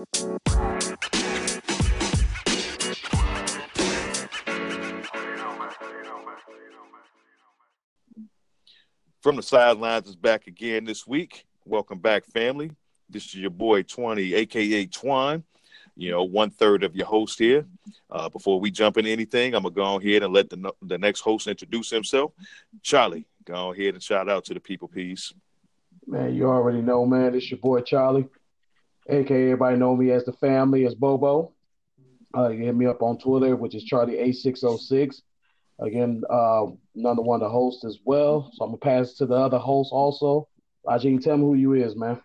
From the sidelines is back again this week. Welcome back, family. This is your boy Twenty, aka Twan. You know, one third of your host here. Uh, before we jump into anything, I'm gonna go ahead and let the the next host introduce himself. Charlie, go ahead and shout out to the people, please. Man, you already know, man. It's your boy Charlie, aka everybody know me as the family as Bobo. Uh, you hit me up on Twitter, which is Charlie A six oh six. Again, uh, another one of the hosts as well. So I'm gonna pass to the other host also. Ajin, tell me who you is, man.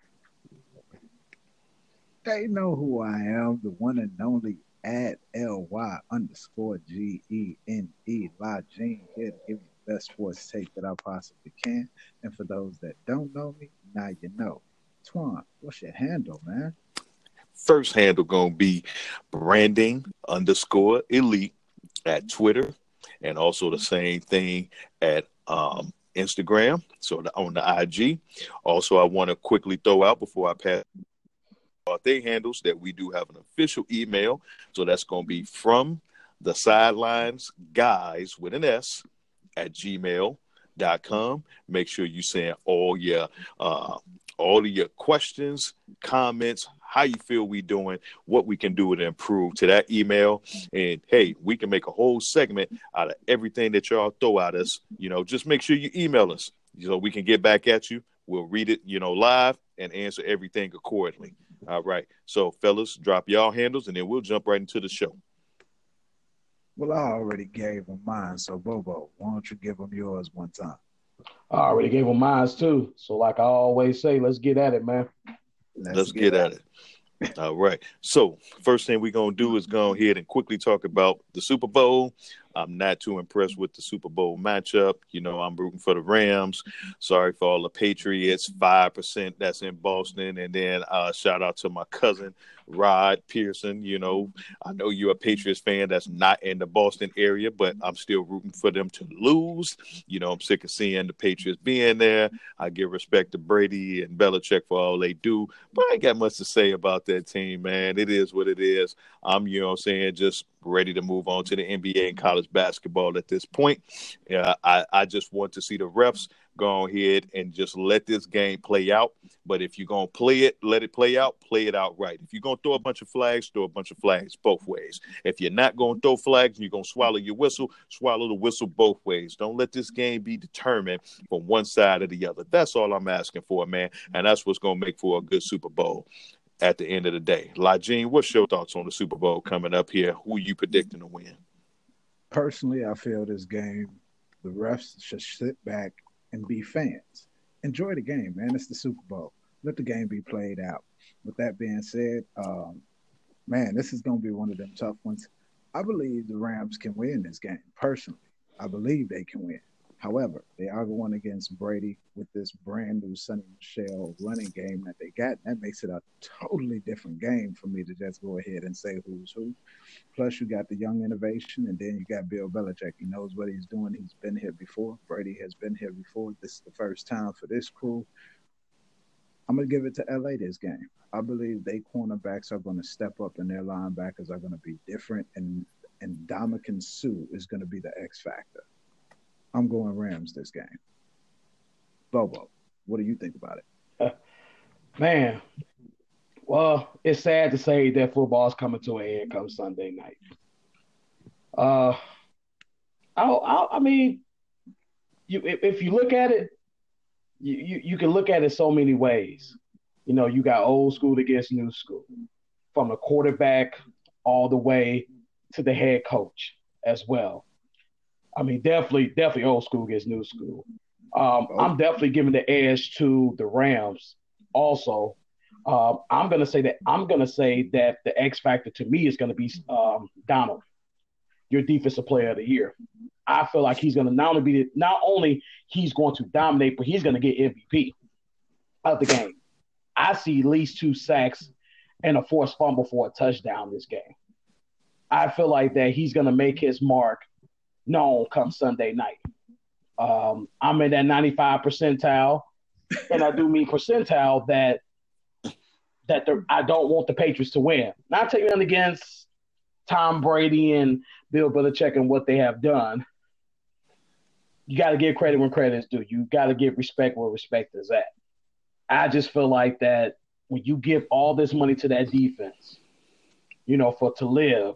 They know who I am, the one and only at ly underscore G E N E Lajine here to give you the best sports take that I possibly can. And for those that don't know me, now you know. Twan, what's your handle, man? First handle gonna be branding underscore elite at Twitter and also the same thing at um, Instagram. So the, on the IG. Also, I want to quickly throw out before I pass about their handles that we do have an official email. So that's going to be from the sidelines guys with an S at gmail.com. Make sure you send all your uh, all of your questions, comments, how you feel we doing, what we can do to improve to that email. And hey, we can make a whole segment out of everything that y'all throw at us. You know, just make sure you email us so we can get back at you. We'll read it, you know, live and answer everything accordingly. All right. So, fellas, drop y'all handles and then we'll jump right into the show. Well, I already gave them mine. So, Bobo, why don't you give them yours one time? I already gave them mine too. So, like I always say, let's get at it, man. Let's, Let's get, get, at it. it. All right. So, first thing we're going to do is go ahead and quickly talk about the Super Bowl. I'm not too impressed with the Super Bowl matchup. You know, I'm rooting for the Rams. Sorry for all the Patriots. Five percent that's in Boston, and then uh, shout out to my cousin Rod Pearson. You know, I know you're a Patriots fan that's not in the Boston area, but I'm still rooting for them to lose. You know, I'm sick of seeing the Patriots being there. I give respect to Brady and Belichick for all they do, but I ain't got much to say about that team, man. It is what it is. I'm, you know, I'm saying just ready to move on to the NBA and college basketball at this point. Uh, I, I just want to see the refs go ahead and just let this game play out. But if you're gonna play it, let it play out, play it out right. If you're gonna throw a bunch of flags, throw a bunch of flags both ways. If you're not gonna throw flags and you're gonna swallow your whistle, swallow the whistle both ways. Don't let this game be determined from one side or the other. That's all I'm asking for, man. And that's what's gonna make for a good Super Bowl at the end of the day. Lajine, what's your thoughts on the Super Bowl coming up here? Who you predicting to win? Personally, I feel this game, the refs should sit back and be fans. Enjoy the game, man. It's the Super Bowl. Let the game be played out. With that being said, um, man, this is going to be one of them tough ones. I believe the Rams can win this game. Personally, I believe they can win. However, they are going against Brady with this brand new Sony Michel running game that they got. That makes it a totally different game for me to just go ahead and say who's who. Plus, you got the young innovation, and then you got Bill Belichick. He knows what he's doing. He's been here before. Brady has been here before. This is the first time for this crew. I'm gonna give it to LA this game. I believe they cornerbacks are going to step up, and their linebackers are going to be different, and and Ndamukong Suh is going to be the X factor. I'm going Rams this game. Bobo, what do you think about it? Man, well, it's sad to say that football's coming to an end come Sunday night. Uh, I, I, I mean, you if, if, you look at it, you, you you can look at it so many ways. You know, you got old school against new school, from the quarterback all the way to the head coach as well. I mean, definitely, definitely old school gets new school. Um, oh. I'm definitely giving the edge to the Rams. Also, um, I'm gonna say that I'm gonna say that the X factor to me is gonna be um, Donald, your defensive player of the year. I feel like he's gonna not only be the, not only he's going to dominate, but he's gonna get MVP of the game. I see at least two sacks and a forced fumble for a touchdown this game. I feel like that he's gonna make his mark known come Sunday night. Um, I'm in that 95 percentile, and I do mean percentile that that the, I don't want the Patriots to win. Not taking them against Tom Brady and Bill Belichick and what they have done. You got to give credit when credit is due. You got to give respect where respect is at. I just feel like that when you give all this money to that defense, you know, for to live,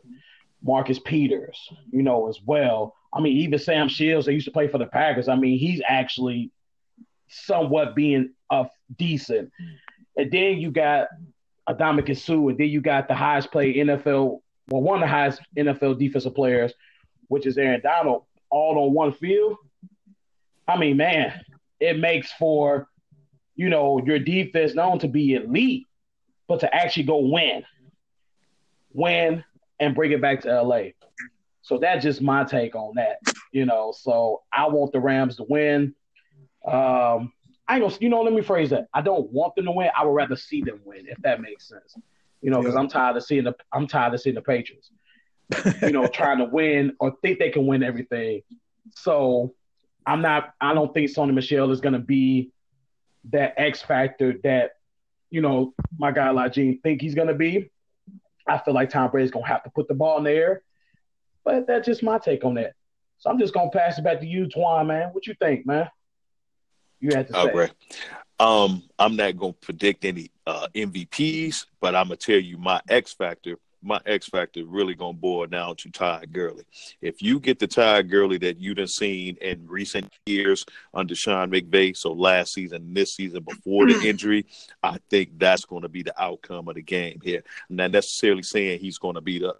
Marcus Peters, you know, as well. I mean, even Sam Shields, they used to play for the Packers. I mean, he's actually somewhat being a decent. And then you got Ndamukong Suh, and then you got the highest play NFL, well, one of the highest NFL defensive players, which is Aaron Donald, all on one field. I mean, man, it makes for, you know, your defense not only to be elite, but to actually go win. Win and bring it back to LA. So that's just my take on that. You know, so I want the Rams to win. Um, I don't, you know, let me phrase that. I don't want them to win. I would rather see them win, if that makes sense. You know, because yeah. I'm tired of seeing the I'm tired of seeing the Patriots, you know, trying to win or think they can win everything. So I'm not. I don't think Sony Michel is going to be that X factor that you know my guy like Gene think he's going to be. I feel like Tom Brady's going to have to put the ball in the air, but that's just my take on that. So I'm just going to pass it back to you, Twan, man. What you think, man? You had to say. Okay. Um, I'm not going to predict any uh, MVPs, but I'm gonna tell you my X factor. My X factor really gonna boil down to Todd Gurley. If you get the Todd Gurley that you have seen in recent years under Sean McVay, so last season, this season before the injury, I think that's going to be the outcome of the game here. I'm not necessarily saying he's going to be the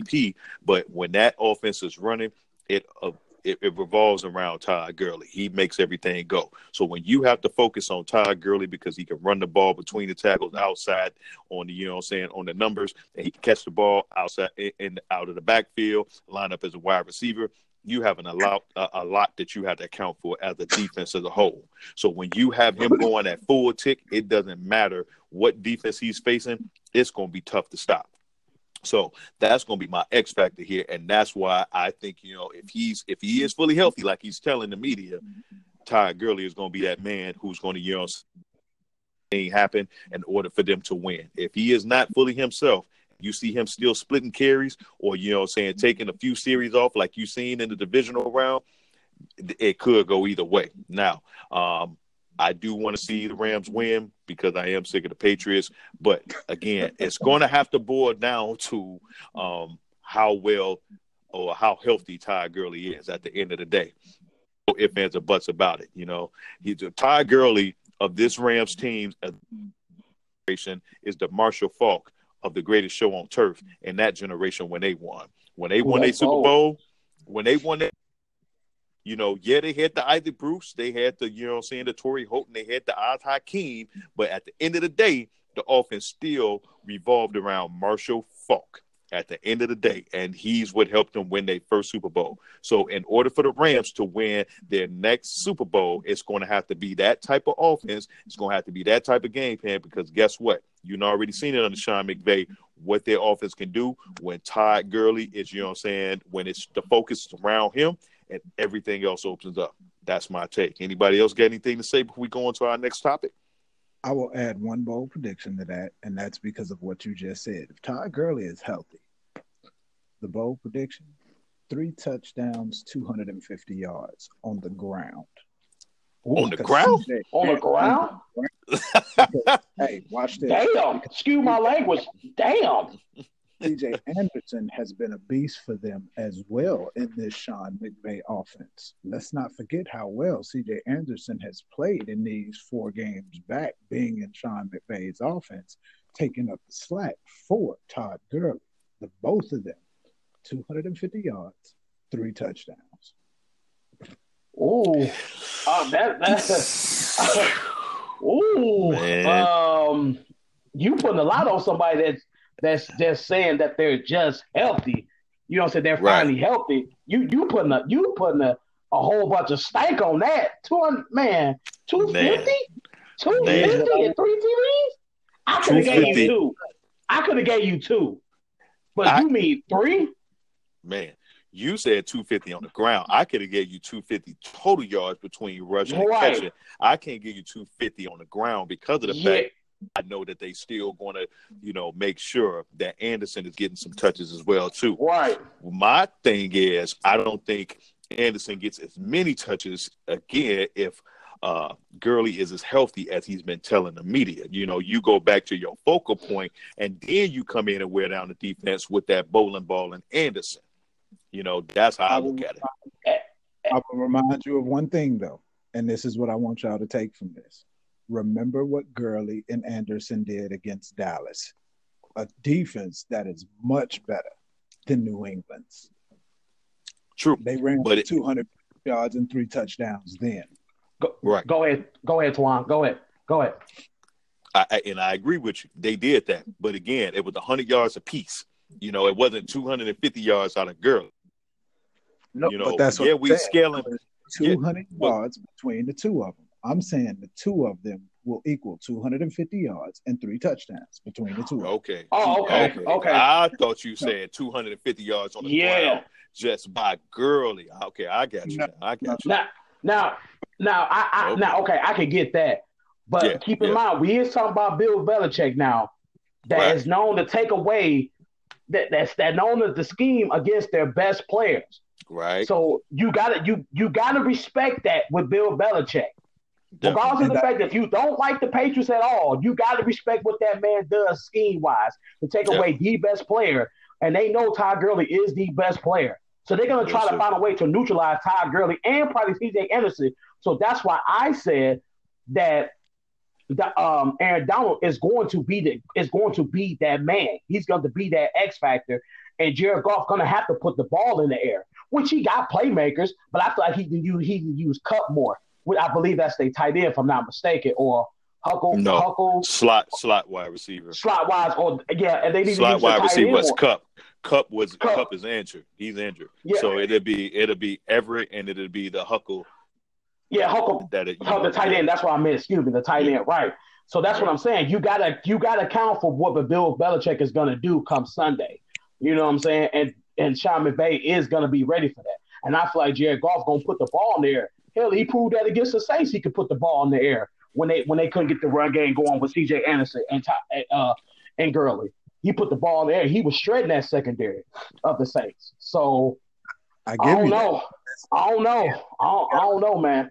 MVP, but when that offense is running, it uh, it, it, revolves around Todd Gurley. He makes everything go. So when you have to focus on Todd Gurley because he can run the ball between the tackles outside on the, you know I'm saying, on the numbers, and he can catch the ball outside and out of the backfield, line up as a wide receiver. You have an a lot, a, a lot that you have to account for as a defense as a whole. So when you have him going at full tick, it doesn't matter what defense he's facing. It's going to be tough to stop. So that's going to be my X factor here, and that's why I think you know if he's if he is fully healthy, like he's telling the media, Ty Gurley is going to be that man who's going to you know happen in order for them to win. If he is not fully himself, you see him still splitting carries, or you know saying taking a few series off, like you seen in the divisional round, it could go either way. Now, um, I do want to see the Rams win because I am sick of the Patriots. But again, it's going to have to boil down to um, how well or how healthy Ty Gurley is at the end of the day. If fans are buts about it, you know, he's a Ty Gurley of this Rams team is the Marshall Faulk of the greatest show on turf in that generation when they won. When they won a Super Bowl, when they won that you know, yeah, they had the Isaac Bruce, they had the, you know I'm saying, the Torry Holton, they had the Oz Hakim, but at the end of the day, the offense still revolved around Marshall Faulk at the end of the day, and he's what helped them win their first Super Bowl. So, in order for the Rams to win their next Super Bowl, it's going to have to be that type of offense. It's going to have to be that type of game plan because guess what? You've already seen it under Sean McVay what their offense can do when Todd Gurley is, you know what I'm saying, when it's the focus around him and everything else opens up. That's my take. Anybody else got anything to say before we go on to our next topic? I will add one bold prediction to that, and that's because of what you just said. If Todd Gurley is healthy, the bold prediction three touchdowns, 250 yards on the ground. Ooh, on the ground? CJ, on the ground? hey, watch this. Damn. Excuse my language. Damn. CJ Anderson has been a beast for them as well in this Sean McVay offense. Let's not forget how well CJ Anderson has played in these four games back, being in Sean McVay's offense, taking up the slack for Todd Gurley. The both of them, 250 yards, three touchdowns. Oh, uh, that that's. oh, um, you putting a lot on somebody that's that's just saying that they're just healthy. You know, I'm they're finally right. healthy. You you putting a you putting a, a whole bunch of stank on that. Two hundred man, 250? 250 and three TDs? I could have gave you two. I could have gave you two. But I, you mean three? Man, you said 250 on the ground. I could have gave you 250 total yards between rushing right. and catching. I can't give you 250 on the ground because of the yeah. fact I know that they still going to, you know, make sure that Anderson is getting some touches as well too. Right. My thing is, I don't think Anderson gets as many touches again if uh, Gurley is as healthy as he's been telling the media. You know, you go back to your focal point, and then you come in and wear down the defense with that bowling ball and Anderson. You know, that's how I, I look at it. I will remind you of one thing though, and this is what I want y'all to take from this. Remember what Gurley and Anderson did against Dallas, a defense that is much better than New England's. True, they ran but 200 it, yards and three touchdowns then. Go, right. Go ahead. Go ahead, Twan. Go ahead. Go ahead. I, I, and I agree with you. They did that, but again, it was 100 yards apiece. You know, it wasn't 250 yards out of Gurley. No, you know, but that's what yeah, we scaling 200 yeah, yards but, between the two of them. I'm saying the two of them will equal 250 yards and three touchdowns between the two. Okay. Oh, okay. Okay. okay. I thought you said 250 yards on the yeah. ground just by Gurley. Okay, I got you. No, I got you. Now, now, now, I, I okay. now, okay, I can get that, but yeah, keep in yeah. mind we is talking about Bill Belichick now, that right. is known to take away that that's that known as the scheme against their best players. Right. So you gotta you you gotta respect that with Bill Belichick. Regardless of the fact that if you don't like the Patriots at all, you gotta respect what that man does scheme wise to take yep. away the best player. And they know Todd Gurley is the best player. So they're gonna try yes, to find a way to neutralize Todd Gurley and probably CJ Anderson. So that's why I said that the, um, Aaron Donald is going to be the is going to be that man. He's going to be that X factor, and Jared Goff going to have to put the ball in the air which he got playmakers, but I feel like he can use he can use Kupp more. I believe that's the tight end, if I'm not mistaken, or Huckle, no, Huckle, slot slot wide receiver, slot wise, or yeah, and they need slot to use wide receiver was Cup? Kupp was Kupp. Kupp is injured. He's injured. Yeah. So it'll be it'll be Everett and it'll be the Huckle. Yeah, Huckle. That it, the tight end. That's what I meant. Excuse me, the tight yeah. end. Right. So that's what I'm saying. You gotta you gotta account for what the Bill Belichick is gonna do come Sunday. You know what I'm saying? And and Sean McVay is going to be ready for that. And I feel like Jared Goff going to put the ball in there. Hell, he proved that against the Saints. He could put the ball in the air when they when they couldn't get the run game going with C.J. Anderson and uh, and Gurley. He put the ball in the air. He was shredding that secondary of the Saints. So I, I don't know. I don't know. I don't, I don't know, man.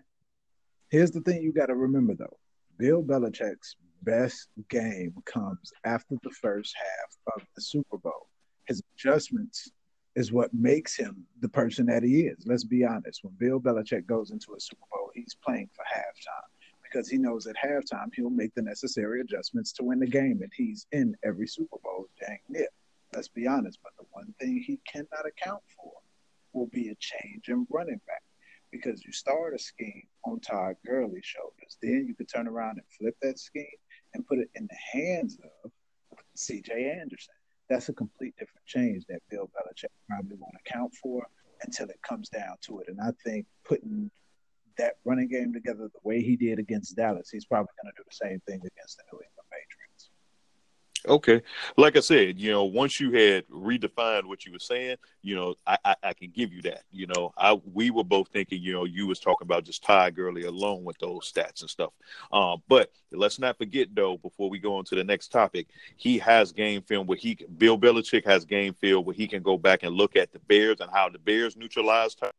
Here's the thing you got to remember though. Bill Belichick's best game comes after the first half of the Super Bowl. His adjustments is what makes him the person that he is. Let's be honest. When Bill Belichick goes into a Super Bowl, he's playing for halftime because he knows at halftime he'll make the necessary adjustments to win the game, and he's in every Super Bowl dang near. Let's be honest. But the one thing he cannot account for will be a change in running back because you start a scheme on Todd Gurley's shoulders, then you could turn around and flip that scheme and put it in the hands of C.J. Anderson that's a complete different change that Bill Belichick probably won't account for until it comes down to it. And I think putting that running game together the way he did against Dallas, he's probably going to do the same thing against the New England. Okay, like I said, you know, once you had redefined what you were saying, you know, I, I, I, can give you that. You know, I we were both thinking, you know, you was talking about just Ty Gurley alone with those stats and stuff. Um, but let's not forget though, before we go on to the next topic, he has game film where he Bill Belichick has game film where he can go back and look at the Bears and how the Bears neutralized Ty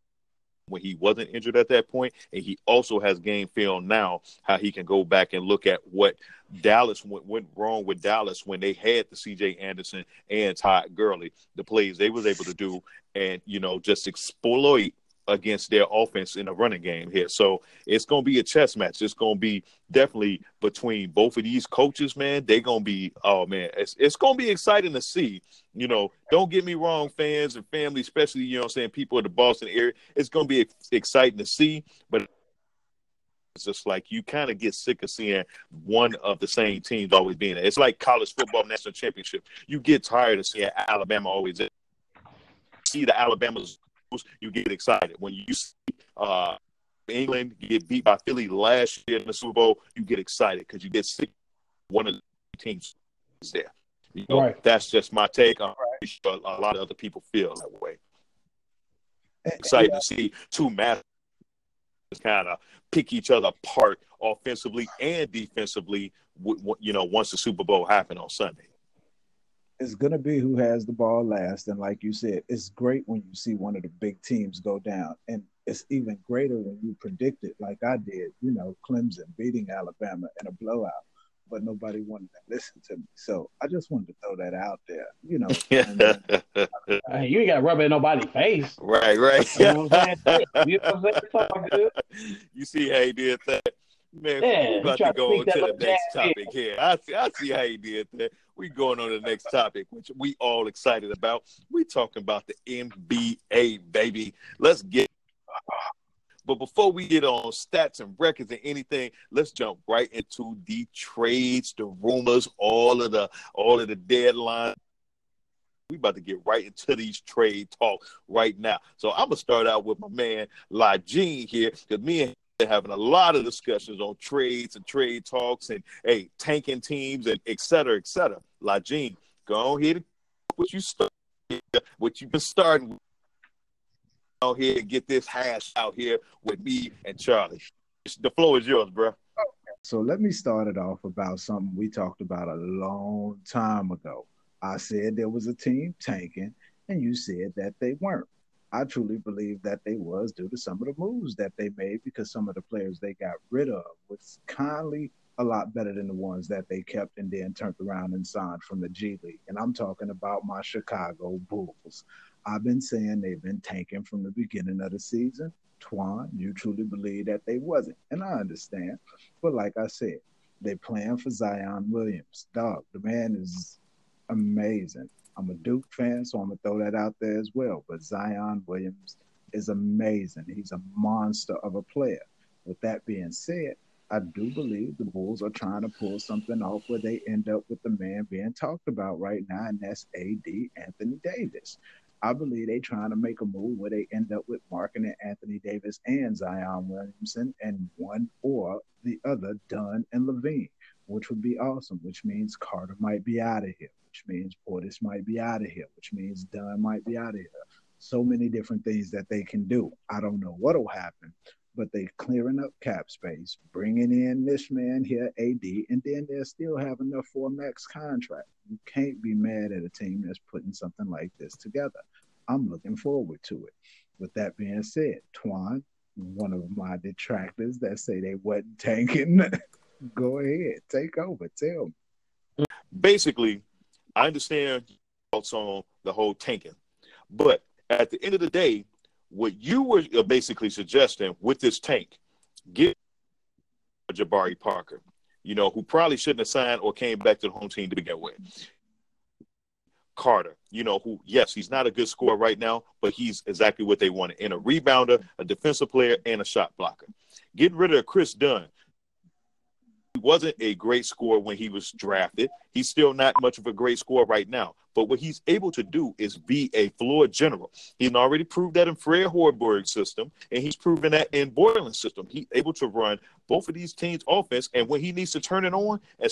when he wasn't injured at that point, and he also has game film now how he can go back and look at what Dallas went, went wrong with Dallas when they had the C.J. Anderson and Todd Gurley, the plays they was able to do, and you know just exploit against their offense in the running game here. So it's going to be a chess match. It's going to be definitely between both of these coaches, man. They're going to be, oh man, it's, it's going to be exciting to see. You know, don't get me wrong, fans and family, especially, you know I'm saying, people in the Boston area. It's going to be exciting to see, but it's just like you kind of get sick of seeing one of the same teams always being there. It's like college football national championship. You get tired of seeing Alabama always see the Alabama's you get excited. When you see uh, England get beat by Philly last year in the Super Bowl, you get excited because you get sick. One of the teams is there. You know, right. That's just my take. I'm right. sure a lot of other people feel that way. Excited to see two massive kind of pick each other apart offensively and defensively. You know, once the Super Bowl happened on Sunday it's going to be who has the ball last. And like you said, it's great when you see one of the big teams go down. And it's even greater when you predict it, like I did, you know, Clemson beating Alabama in a blowout, but nobody wanted to listen to me. So I just wanted to throw that out there, you know. uh, you ain't got to rub it in nobody's face. Right, right. You know what I'm saying? you see how he did that? Man, yeah, we're about to go on to the next topic here. I see, I see how he did that. We're going on to the next topic, which we all excited about. We talking about the NBA, baby. Let's get. But before we get on stats and records and anything, let's jump right into the trades, the rumors, all of the all of the deadlines. We about to get right into these trade talk right now. So I'm gonna start out with my man Lajeen here, because me and having a lot of discussions on trades and trade talks and hey tanking teams and et cetera, et cetera. Lajeen, go ahead and what you start, what you've been starting. Go ahead and get this hash out here with me and Charlie. The floor is yours, bro. So let me start it off about something we talked about a long time ago. I said there was a team tanking, and you said that they weren't. I truly believe that they was due to some of the moves that they made because some of the players they got rid of was kindly a lot better than the ones that they kept and then turned around and signed from the G League. And I'm talking about my Chicago Bulls. I've been saying they've been tanking from the beginning of the season. Twan, you truly believe that they wasn't. And I understand. But like I said, they playing for Zion Williams. Dog, the man is amazing. I'm a Duke fan, so I'm gonna throw that out there as well. But Zion Williams is amazing. He's a monster of a player. With that being said, I do believe the Bulls are trying to pull something off where they end up with the man being talked about right now, and that's AD Anthony Davis. I believe they're trying to make a move where they end up with marketing Anthony Davis and Zion Williamson and one or the other Dunn and LaVine, which would be awesome, which means Carter might be out of here which means Portis might be out of here, which means Dunn might be out of here. So many different things that they can do. I don't know what'll happen, but they're clearing up cap space, bringing in this man here, AD, and then they'll still have enough for a max contract. You can't be mad at a team that's putting something like this together. I'm looking forward to it. With that being said, Twan, one of my detractors that say they wasn't tanking, go ahead, take over, tell me. Basically, I understand thoughts on the whole tanking, but at the end of the day, what you were uh, basically suggesting with this tank, get Jabari Parker, you know, who probably shouldn't have signed or came back to the home team to begin with. Carter, you know, who, yes, he's not a good scorer right now, but he's exactly what they wanted in a rebounder, a defensive player, and a shot blocker. Getting rid of Chris Dunn, wasn't a great scorer when he was drafted. He's still not much of a great scorer right now. But what he's able to do is be a floor general. He's already proved that in Fred Hoiberg's system, and he's proven that in Boylen's system. He's able to run both of these teams' offense, and when he needs to turn it on, and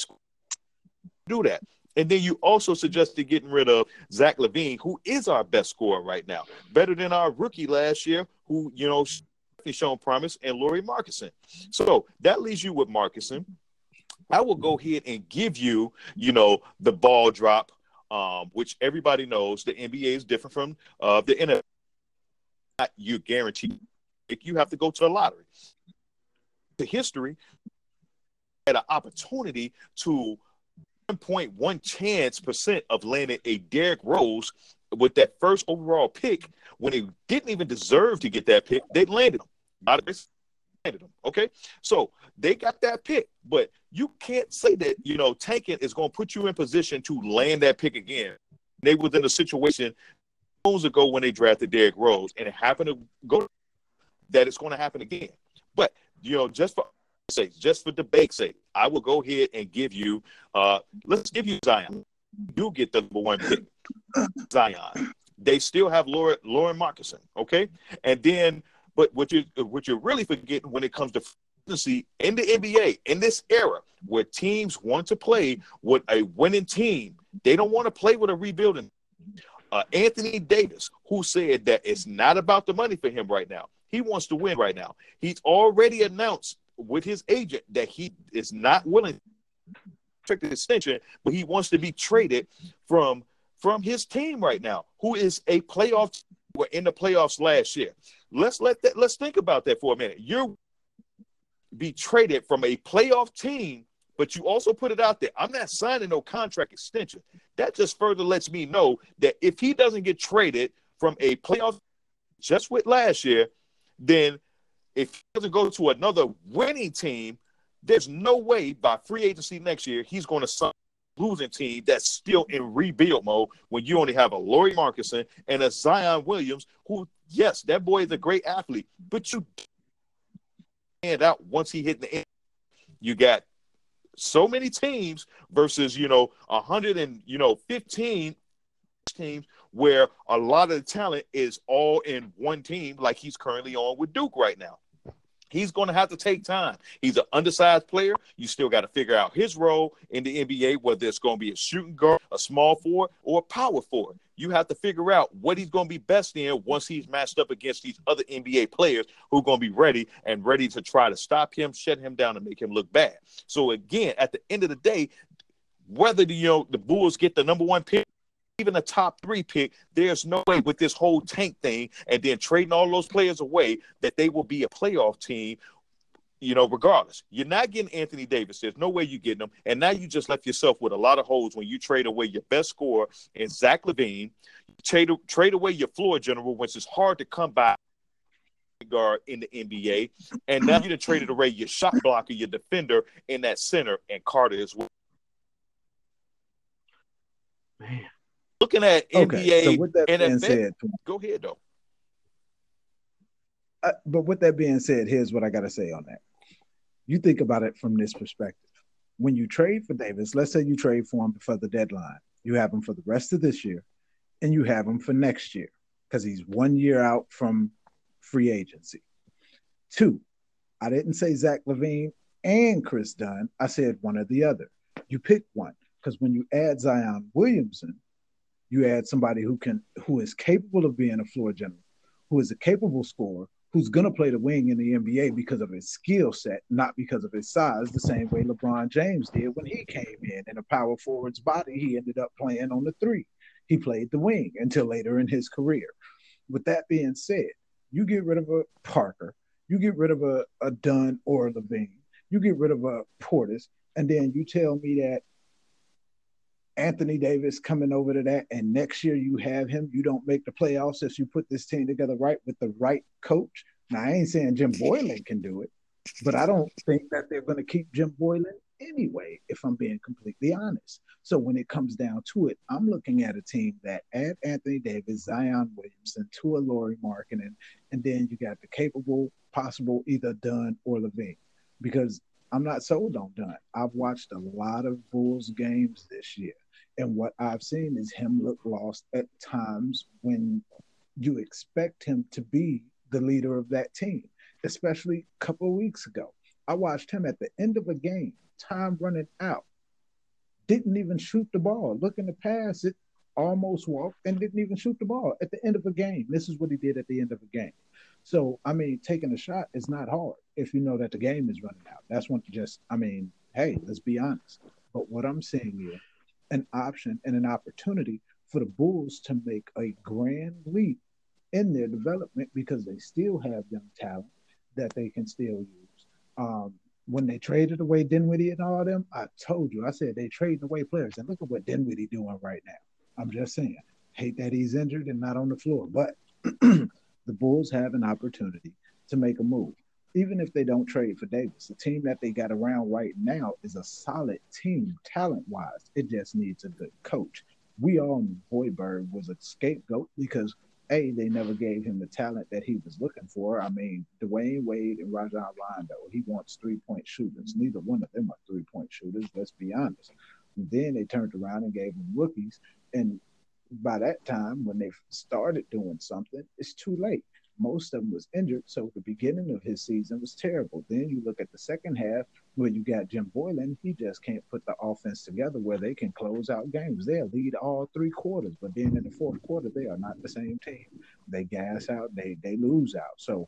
do that. And then you also suggested getting rid of Zach LaVine, who is our best scorer right now, better than our rookie last year, who you know shown promise, and Lauri Markison. So that leaves you with Markkanen, I will go ahead and give you, you know, the ball drop, um, which everybody knows the NBA is different from uh, the NFL. You guarantee you have to go to the lottery. The history had an opportunity to 1.1 chance percent of landing a Derrick Rose with that first overall pick when they didn't even deserve to get that pick. They landed him. Okay, so they got that pick, but you can't say that you know tanking is going to put you in position to land that pick again. They was in a situation years ago when they drafted Derrick Rose, and it happened to go that it's going to happen again. But you know, just for sake, just for debate's sake, I will go ahead and give you. uh Let's give you Zion. You get the number one pick, Zion. They still have Laura Lauren Markkanen, okay, and then. But what you what you're really forgetting when it comes to consistency in the NBA in this era where teams want to play with a winning team. They don't want to play with a rebuilding. Uh, Anthony Davis, who said that it's not about the money for him right now. He wants to win right now. He's already announced with his agent that he is not willing to take the extension, but he wants to be traded from from his team right now, who is a playoff were in the playoffs last year. Let's let that let's think about that for a minute. You're be traded from a playoff team, but you also put it out there. I'm not signing no contract extension. That just further lets me know that if he doesn't get traded from a playoff just with last year, then if he doesn't go to another winning team, there's no way by free agency next year he's going to sign losing team that's still in rebuild mode when you only have a Lauri Markkanen and a Zion Williams, who, yes, that boy is a great athlete, but you stand out once he hit the end. You got so many teams versus, you know, a hundred and you know, 15 teams where a lot of the talent is all in one team, like he's currently on with Duke right now. He's going to have to take time. He's an undersized player. You still got to figure out his role in the NBA, whether it's going to be a shooting guard, a small forward, or a power forward. You have to figure out what he's going to be best in once he's matched up against these other NBA players who are going to be ready and ready to try to stop him, shut him down, and make him look bad. So again, at the end of the day, whether the you know the Bulls get the number one pick even a top three pick, there's no way with this whole tank thing and then trading all those players away that they will be a playoff team. You know, regardless, you're not getting Anthony Davis. There's no way you're getting him, and now you just left yourself with a lot of holes when you trade away your best scorer in Zach LaVine, Trade trade away your floor general, which is hard to come by guard in the NBA, and now you have traded away your shot blocker, your defender in that center, and Carter as well. Man, looking at NBA, Okay, so with that being said, go ahead though. uh, but with that being said, here's what I got to say on that. You think about it from this perspective. When you trade for Davis, let's say you trade for him before the deadline, you have him for the rest of this year, and you have him for next year because he's one year out from free agency. Two, I didn't say Zach LaVine and Chris Dunn. I said one or the other. You pick one because when you add Zion Williamson, you add somebody who can who is capable of being a floor general, who is a capable scorer, who's going to play the wing in the NBA because of his skill set, not because of his size, the same way LeBron James did when he came in. In a power forward's body, he ended up playing on the three. He played the wing until later in his career. With that being said, you get rid of a Parker, you get rid of a, a Dunn or a LaVine, you get rid of a Portis, and then you tell me that Anthony Davis coming over to that, and next year you have him. You don't make the playoffs if you put this team together right with the right coach. Now I ain't saying Jim Boylen can do it, but I don't think that they're going to keep Jim Boylen anyway. If I'm being completely honest, so when it comes down to it, I'm looking at a team that add Anthony Davis, Zion Williamson, Tua Lauri Markkanen, and then you got the capable, possible either Dunn or LaVine, because I'm not sold on Dunn. I've watched a lot of Bulls games this year. And what I've seen is him look lost at times when you expect him to be the leader of that team, especially a couple of weeks ago. I watched him at the end of a game, time running out, didn't even shoot the ball, looking to pass it, almost walked, and didn't even shoot the ball at the end of a game. This is what he did at the end of a game. So, I mean, taking a shot is not hard if you know that the game is running out. That's you just, I mean, hey, let's be honest. But what I'm saying here, an option and an opportunity for the Bulls to make a grand leap in their development because they still have young talent that they can still use. Um, when they traded away Dinwiddie and all them, I told you, I said they trading away players. And look at what Dinwiddie doing right now. I'm just saying, hate that he's injured and not on the floor, but the Bulls have an opportunity to make a move. Even if they don't trade for Davis, the team that they got around right now is a solid team, talent wise. It just needs a good coach. We all knew Hoiberg was a scapegoat because a, they never gave him the talent that he was looking for. I mean, Dwyane Wade and Rajon Rondo, he wants three point shooters. Neither one of them are three point shooters, let's be honest. And then they turned around and gave him rookies. And by that time, when they started doing something, it's too late. Most of them was injured, so the beginning of his season was terrible. Then you look at the second half where you got Jim Boylen, he just can't put the offense together where they can close out games. They'll lead all three quarters, but then in the fourth quarter, they are not the same team. They gas out, they they lose out. So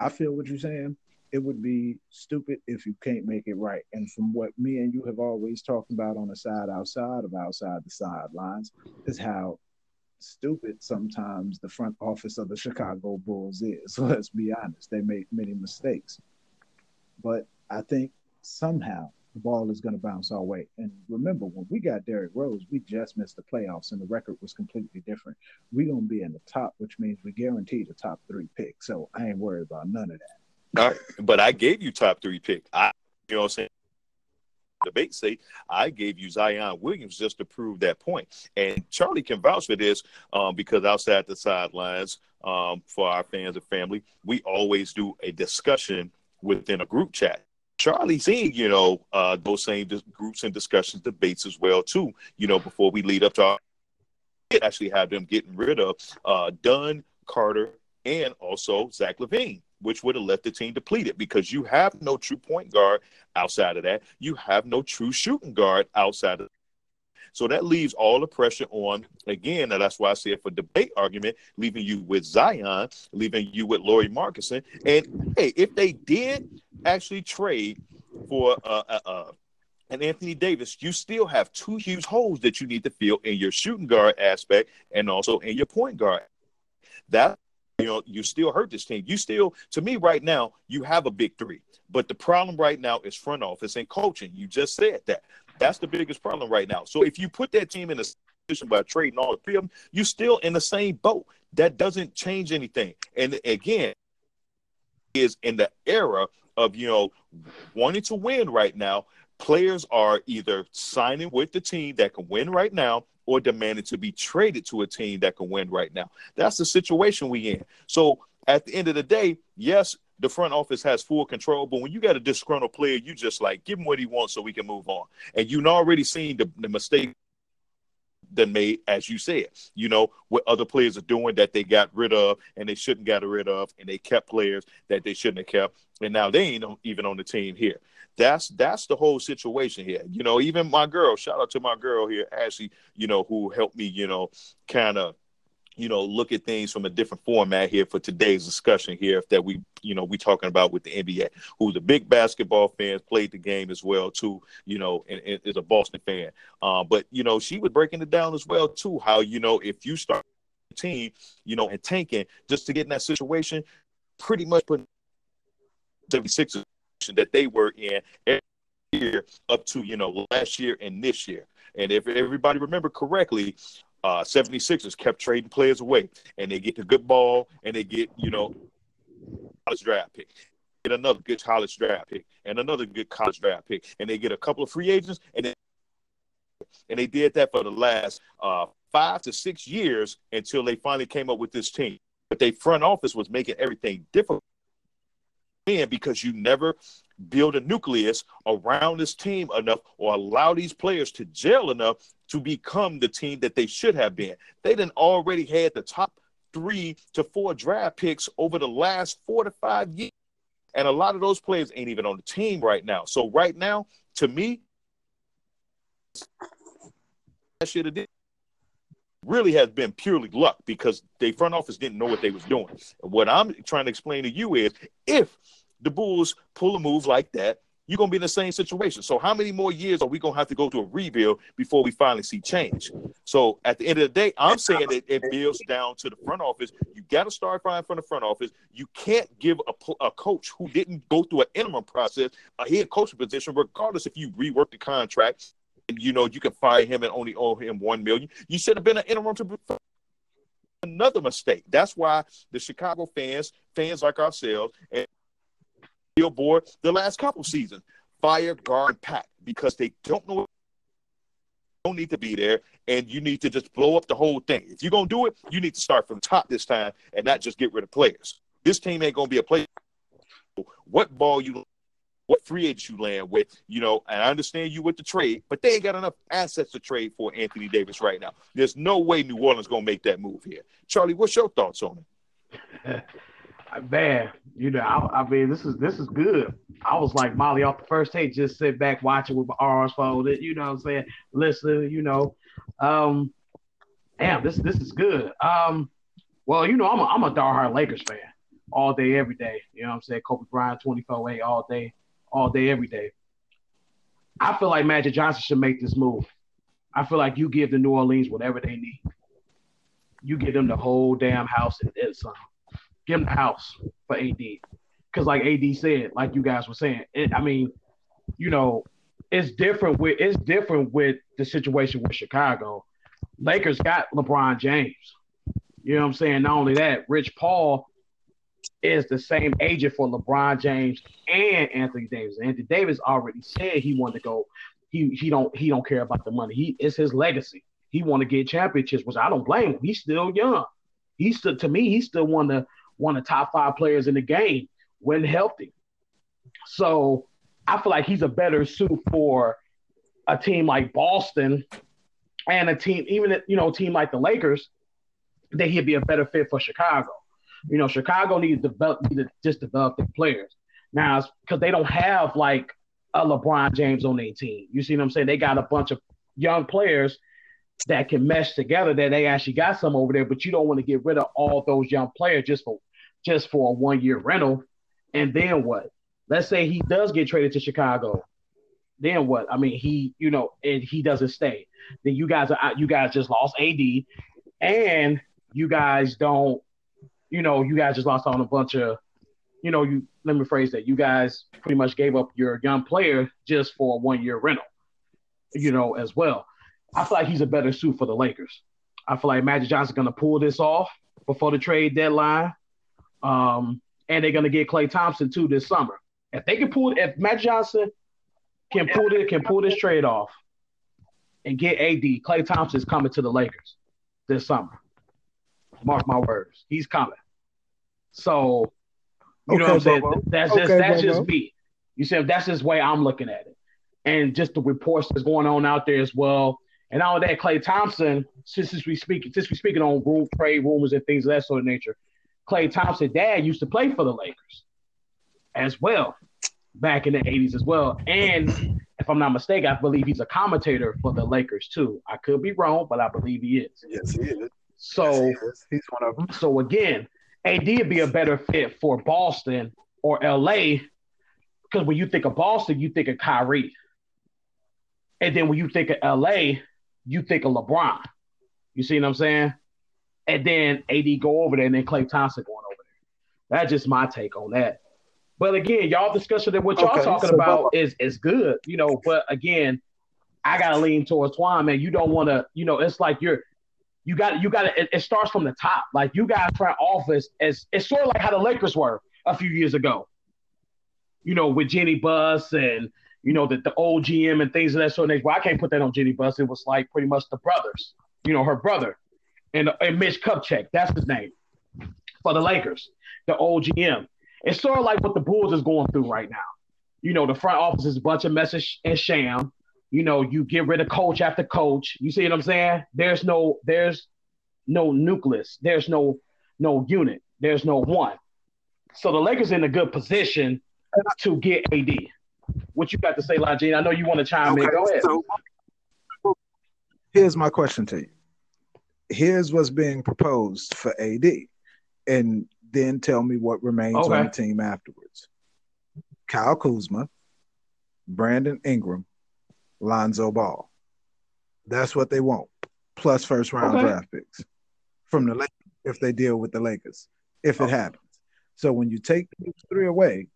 I feel what you're saying. It would be stupid if you can't make it right. And from what me and you have always talked about on the side outside of outside the sidelines, is how stupid sometimes the front office of the Chicago Bulls is. Let's be honest, they make many mistakes. But I think somehow the ball is going to bounce our way. And remember, when we got Derrick Rose, we just missed the playoffs and the record was completely different. We're going to be in the top, which means we guarantee the top three pick. So I ain't worried about none of that. All right. But I gave you top three pick. I, you know what I'm saying? Debate say I gave you Zion Williams just to prove that point. And Charlie can vouch for this um, because outside the sidelines, um, for our fans and family, we always do a discussion within a group chat. Charlie seen, you know, uh, those same groups and discussions, debates as well too. You know, before we lead up to our, actually have them getting rid of uh, Dunn, Carter, and also Zach LaVine which would have left the team depleted because you have no true point guard outside of that. You have no true shooting guard outside of that. so that leaves all the pressure on again, and that's why I said for debate argument, leaving you with Zion, leaving you with Lauri Markison. And hey, if they did actually trade for uh, uh, uh, an Anthony Davis, you still have two huge holes that you need to fill in your shooting guard aspect and also in your point guard. That you know, you still hurt this team. You still, to me, right now, you have a big three. But the problem right now is front office and coaching. You just said that. That's the biggest problem right now. So if you put that team in a position by trading all three of them, you're still in the same boat. That doesn't change anything. And again, is in the era of you know wanting to win right now. Players are either signing with the team that can win right now or demanding to be traded to a team that can win right now. That's the situation we in. So at the end of the day, yes, the front office has full control, but when you got a disgruntled player, you just like give him what he wants so we can move on. And you've already seen the, the mistake that made, as you said, you know, what other players are doing that they got rid of and they shouldn't got rid of, and they kept players that they shouldn't have kept, and now they ain't even on the team here. That's that's the whole situation here. You know, even my girl, shout out to my girl here, Ashley, you know, who helped me, you know, kind of you know look at things from a different format here for today's discussion here that we you know we talking about with the nba who's a big basketball fan played the game as well too you know and, and is a boston fan uh, but you know she was breaking it down as well too how you know if you start a team you know and tanking just to get in that situation pretty much put 76 that they were in every year up to you know last year and this year. And if everybody remember correctly, uh, 76ers kept trading players away, and they get the good ball, and they get you know college draft pick, get another good college draft pick, and another good college draft pick, and they get a couple of free agents, and then and they did that for the last uh, five to six years until they finally came up with this team. But their front office was making everything difficult because you never build a nucleus around this team enough or allow these players to gel enough to become the team that they should have been. They didn't already had the top three to four draft picks over the last four to five years. And a lot of those players ain't even on the team right now. So right now, to me, I should have did really has been purely luck because the front office didn't know what they was doing. what I'm trying to explain to you is if the Bulls pull a move like that, you're gonna be in the same situation. So how many more years are we gonna have to go through a rebuild before we finally see change? So at the end of the day, I'm saying that it builds down to the front office. You got to start firing from the front office. You can't give a, a coach who didn't go through an interim process a head coaching position, regardless if you rework the contract you know you can fire him and only owe him one million. You should have been an interim to another mistake. That's why the Chicago fans, fans like ourselves, and billboard the last couple seasons fire GarPax because they don't know don't need to be there and you need to just blow up the whole thing. If you're gonna do it, you need to start from top this time and not just get rid of players. This team ain't gonna be a player. What ball you what free agents you land with, you know, and I understand you with the trade, but they ain't got enough assets to trade for Anthony Davis right now. There's no way New Orleans gonna make that move here. Charlie, what's your thoughts on it? Man, you know, I, I, mean, this is this is good. I was like Molly off the first take, just sit back watching with my arms folded. You know what I'm saying? Listen, you know, um, damn, this this is good. Um, well, you know, I'm a I'm a diehard Lakers fan. all day, every day. You know what I'm saying? Kobe Bryant, 24-8 all day, all day, every day. I feel like Magic Johnson should make this move. I feel like you give the New Orleans whatever they need. You give them the whole damn house and then uh, some. Give them the house for AD. Because like AD said, like you guys were saying, it, I mean, you know, it's different with it's different with the situation with Chicago. Lakers got LeBron James. You know what I'm saying? Not only that, Rich Paul is the same agent for LeBron James and Anthony Davis. Anthony Davis already said he wanted to go. He he don't he don't care about the money. He it's his legacy. He want to get championships, which I don't blame him. He's still young. He's still to me, he's still one of the one of the top five players in the game when healthy. So I feel like he's a better suit for a team like Boston and a team, even you know, a team like the Lakers, that he'd be a better fit for Chicago. You know, Chicago needs to develop, need to just develop their players now because they don't have like a LeBron James on their team. You see what I'm saying? They got a bunch of young players that can mesh together. That they actually got some over there, but you don't want to get rid of all those young players just for just for a one year rental. And then what? Let's say he does get traded to Chicago. Then what? I mean, he, you know, and he doesn't stay. Then you guys are you guys just lost AD, and you guys don't, you know, you guys just lost on a bunch of, you know, you let me phrase that. You guys pretty much gave up your young player just for a one year rental, you know, as well. I feel like he's a better suit for the Lakers. I feel like Magic Johnson's gonna pull this off before the trade deadline. Um, and they're gonna get Klay Thompson too this summer. If they can pull, if Matt Johnson can pull it, can pull this trade off, and get AD, Klay Thompson is coming to the Lakers this summer. Mark my words, he's coming. So, you okay, know what I'm saying? Bobo. That's just that's Bobo. just me. You said that's just the way I'm looking at it, and just the reports that's going on out there as well. And all that, Klay Thompson, since, since we speak, since we speaking on room trade rumors and things of that sort of nature, Klay Thompson dad used to play for the Lakers as well back in the 80s as well. And if I'm not mistaken, I believe he's a commentator for the Lakers too. I could be wrong, but I believe he is. Yes, he is. So yes, he he's one of them. So again, AD would be a better fit for Boston or LA because when you think of Boston, you think of Kyrie. And then when you think of LA, you think of LeBron. You see what I'm saying? And then AD go over there and then Klay Thompson going over there. That's just my take on that. But again, y'all discussion that what y'all okay, talking so about is is good, you know. But again, I gotta lean towards Twan, man. You don't want to, you know, it's like you're you got you got it, it starts from the top. Like you guys front office as it's sort of like how the Lakers were a few years ago. You know, with Jeanie Buss and you know the, the old GM and things of that sort of. Well, I can't put that on Jeanie Buss. It was like pretty much the brothers, you know, her brother and, and Mitch Kupchak, that's his name for the Lakers, the old GM. It's sort of like what the Bulls is going through right now. You know, the front office is a bunch of message and sham. You know, you get rid of coach after coach. You see what I'm saying? There's no, there's no nucleus. There's no, no unit. There's no one. So the Lakers in a good position to get AD. What you got to say, Lajine? I know you want to chime okay, in. Go ahead. So here's my question to you. Here's what's being proposed for AD. And then tell me what remains okay. on the team afterwards. Kyle Kuzma, Brandon Ingram, Lonzo Ball. That's what they want, plus first round okay. draft picks from the Lakers if they deal with the Lakers, if it happens. So when you take three away,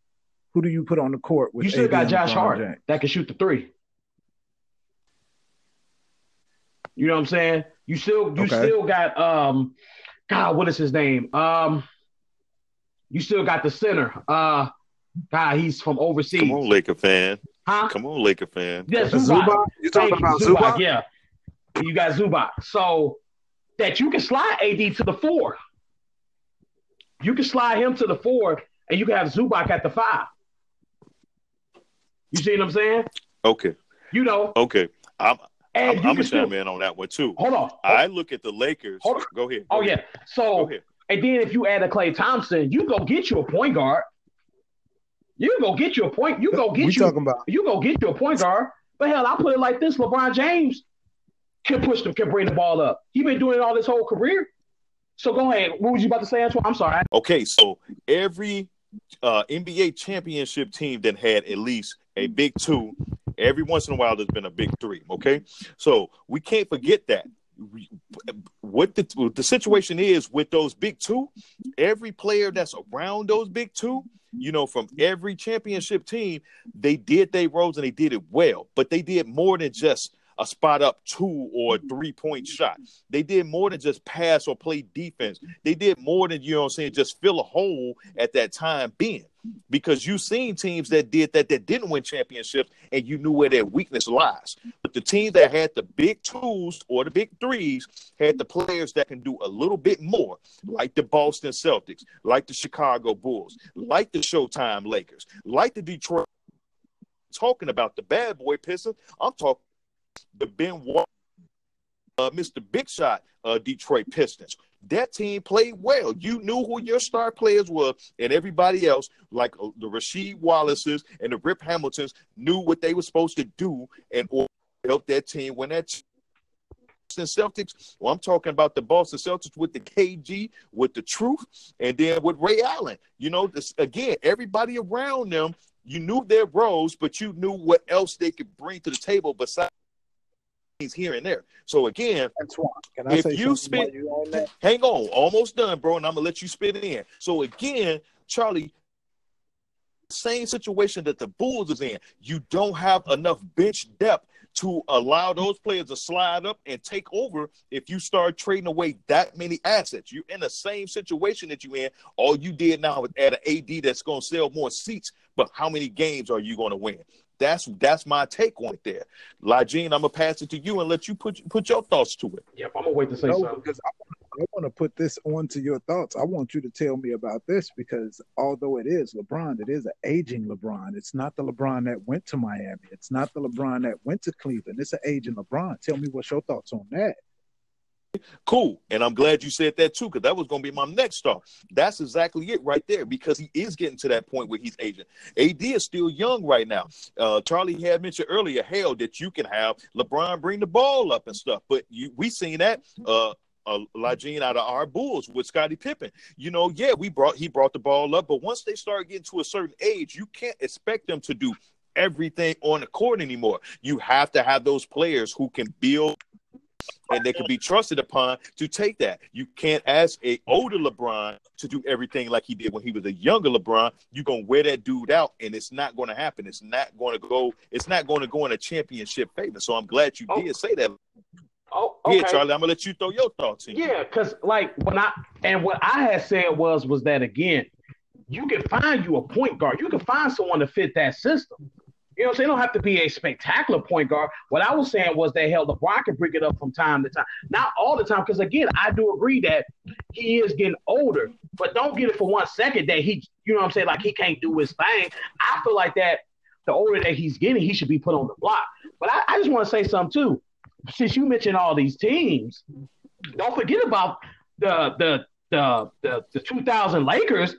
who do you put on the court with? You still got Josh Hart James? that can shoot the three. You know what I'm saying? You still you okay. still got um God, what is his name? Um you still got the center. Uh, God, he's from overseas. Come on, Laker fan. Huh? Come on, Laker fan. Yeah, Zubac. Zubac? You talking Thank about Zubac? Zubac? Yeah. You got Zubac. So that you can slide AD to the four. You can slide him to the four, and you can have Zubac at the five. You see what I'm saying? Okay. You know. Okay. I'm I'm, I'm a chime in on that one too. Hold on. I look at the Lakers. Hold on. Go ahead. Go oh ahead. yeah. So go ahead. And then if you add a Klay Thompson, you go get you a point guard. You go get your point. You go get we you. Talking about. You go get your point guard. But hell, I put it like this: LeBron James can push them, can bring the ball up. He been doing it all his whole career. So go ahead. What was you about to say, Antoine? I'm sorry. Okay, so every uh, NBA championship team that had at least a big two, every once in a while there's been a big three. Okay, so we can't forget that. What the what the situation is with those big two, every player that's around those big two, you know, from every championship team, they did their roles and they did it well, but they did more than just a spot up two or mm-hmm. three point shot. They did more than just pass or play defense. They did more than, you know I'm saying, just fill a hole at that time being. Because you've seen teams that did that that didn't win championships and you knew where their weakness lies. But the teams that had the big twos or the big threes had the players that can do a little bit more, like the Boston Celtics, like the Chicago Bulls, like the Showtime Lakers, like the Detroit talking about the bad boy Pistons. I'm talking the Ben uh, Mr. Big Shot uh, Detroit Pistons. That team played well. You knew who your star players were, and everybody else, like uh, the Rasheed Wallaces and the Rip Hamiltons, knew what they were supposed to do and help that team win that. Boston Celtics. Well, I'm talking about the Boston Celtics with the KG, with the truth, and then with Ray Allen. You know, this again, everybody around them, you knew their roles, but you knew what else they could bring to the table besides here and there. So again, Antoine, can I if say you spit, you hang on, almost done, bro, and I'm gonna let you spit it in. So again, Charlie, same situation that the Bulls is in. You don't have enough bench depth to allow those players to slide up and take over if you start trading away that many assets. You're in the same situation that you in. All you did now is add an AD that's going to sell more seats, but how many games are you going to win? That's that's my take on it there. Lajine, I'm gonna pass it to you and let you put put your thoughts to it. Yep, I'm gonna wait to say no, something. Because I, I want to put this on to your thoughts. I want you to tell me about this because although it is LeBron, it is an aging LeBron. It's not the LeBron that went to Miami. It's not the LeBron that went to Cleveland. It's an aging LeBron. Tell me what's your thoughts on that. Cool. And I'm glad you said that too, because that was going to be my next thought. That's exactly it right there, because he is getting to that point where he's aging. AD is still young right now. Uh, Charlie had mentioned earlier, hell, that you can have LeBron bring the ball up and stuff. But you, we seen that. Uh, uh, out of our Bulls with Scottie Pippen. You know, yeah, we brought he brought the ball up, but once they start getting to a certain age, you can't expect them to do everything on the court anymore. You have to have those players who can build and they can be trusted upon to take that. You can't ask a older LeBron to do everything like he did when he was a younger LeBron. You're gonna wear that dude out, and it's not gonna happen. It's not gonna go. It's not gonna go in a championship favor. So I'm glad you oh. did say that. Oh, okay. Yeah, Charlie, I'm gonna let you throw your thoughts in. Yeah, because like when I and what I had said was was that again, you can find you a point guard. You can find someone to fit that system. You know, so they don't have to be a spectacular point guard. What I was saying was that hell, LeBron can bring it up from time to time. Not all the time, because again, I do agree that he is getting older, but don't get it for one second that he, you know what I'm saying, like he can't do his thing. I feel like that the older that he's getting, he should be put on the block. But I, I just want to say something too. Since you mentioned all these teams, don't forget about the the the the, the 2000 Lakers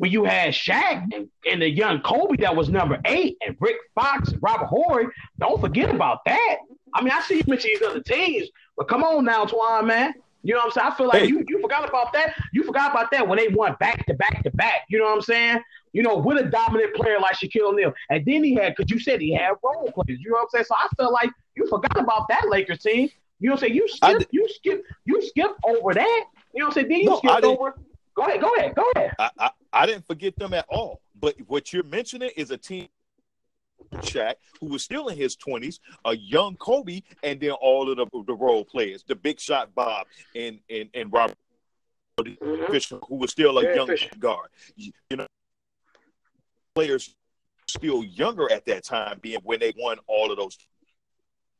when you had Shaq and, and the young Kobe that was number eight and Rick Fox and Robert Horry, don't forget about that. I mean, I see you mention these other teams, but come on now, Twan, man. You know what I'm saying? I feel like hey. you, you forgot about that. You forgot about that when they won back to back to back. You know what I'm saying? You know, with a dominant player like Shaquille O'Neal. And then he had, because you said he had role players. You know what I'm saying? So I feel like you forgot about that Lakers team. You know what I'm saying? You skip, you skip, you skip over that. You know what I'm saying? Then you no, skip over. Go ahead, go ahead, go ahead. I, I, I didn't forget them at all. But what you're mentioning is a team Shaq, who was still in his 20s, a young Kobe, and then all of the, the role players, the big shot Bob and and, and Robert mm-hmm. Fisher, who was still a young Fisher. guard. You know, players still younger at that time, being when they won all of those.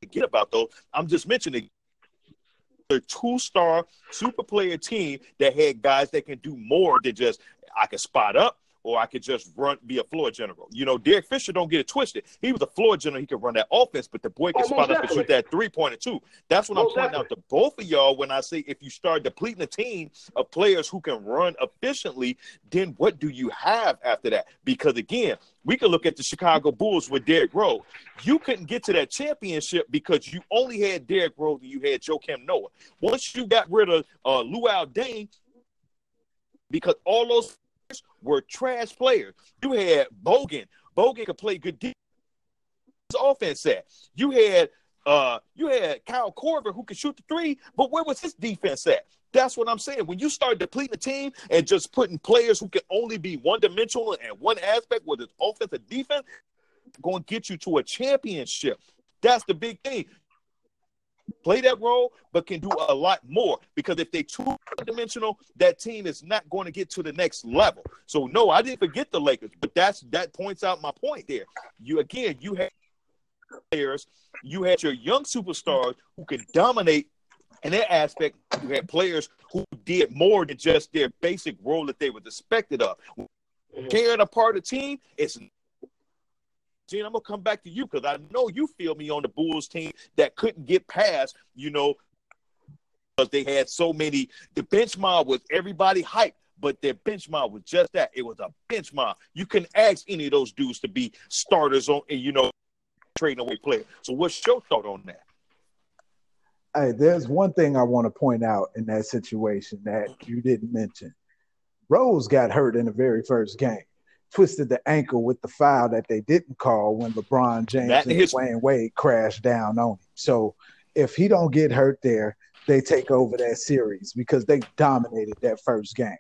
Forget about those. I'm just mentioning a two-star super player team that had guys that can do more than just I could spot up or I could just run be a floor general. You know, Derek Fisher don't get it twisted. He was a floor general. He could run that offense, but the boy can Oh, spot up and shoot that three pointer too. That's what Most I'm pointing out to both of y'all when I say if you start depleting a team of players who can run efficiently, then what do you have after that? Because again, we can look at the Chicago Bulls with Derrick Rose. You couldn't get to that championship because you only had Derrick Rose and you had Joakim Noah. Once you got rid of uh, Luol Deng, because all those were trash players. You had Bogan. Bogan could play good defense. Offense at you had uh you had Kyle Korver who could shoot the three, but where was his defense at? That's what I'm saying. When you start depleting the team and just putting players who can only be one dimensional and one aspect, whether it's offense or defense, going to get you to a championship. That's the big thing. Play that role, but can do a lot more because if they two dimensional, that team is not going to get to the next level. So no, I didn't forget the Lakers, but that's that points out my point there. You again, you had players, you had your young superstars who could dominate in that aspect. You had players who did more than just their basic role that they were expected of. Carrying a part of the team, it's Gene, I'm gonna come back to you because I know you feel me on the Bulls team that couldn't get past, you know, because they had so many. The bench mob was everybody hyped, but their bench mob was just that. It was a bench mob. You can ask any of those dudes to be starters on, and you know, trading away players. So, what's your thought on that? Hey, there's one thing I want to point out in that situation that you didn't mention. Rose got hurt in the very first game, twisted the ankle with the foul that they didn't call when LeBron James That and is- Dwyane Wade crashed down on him. So if he don't get hurt there, they take over that series because they dominated that first game.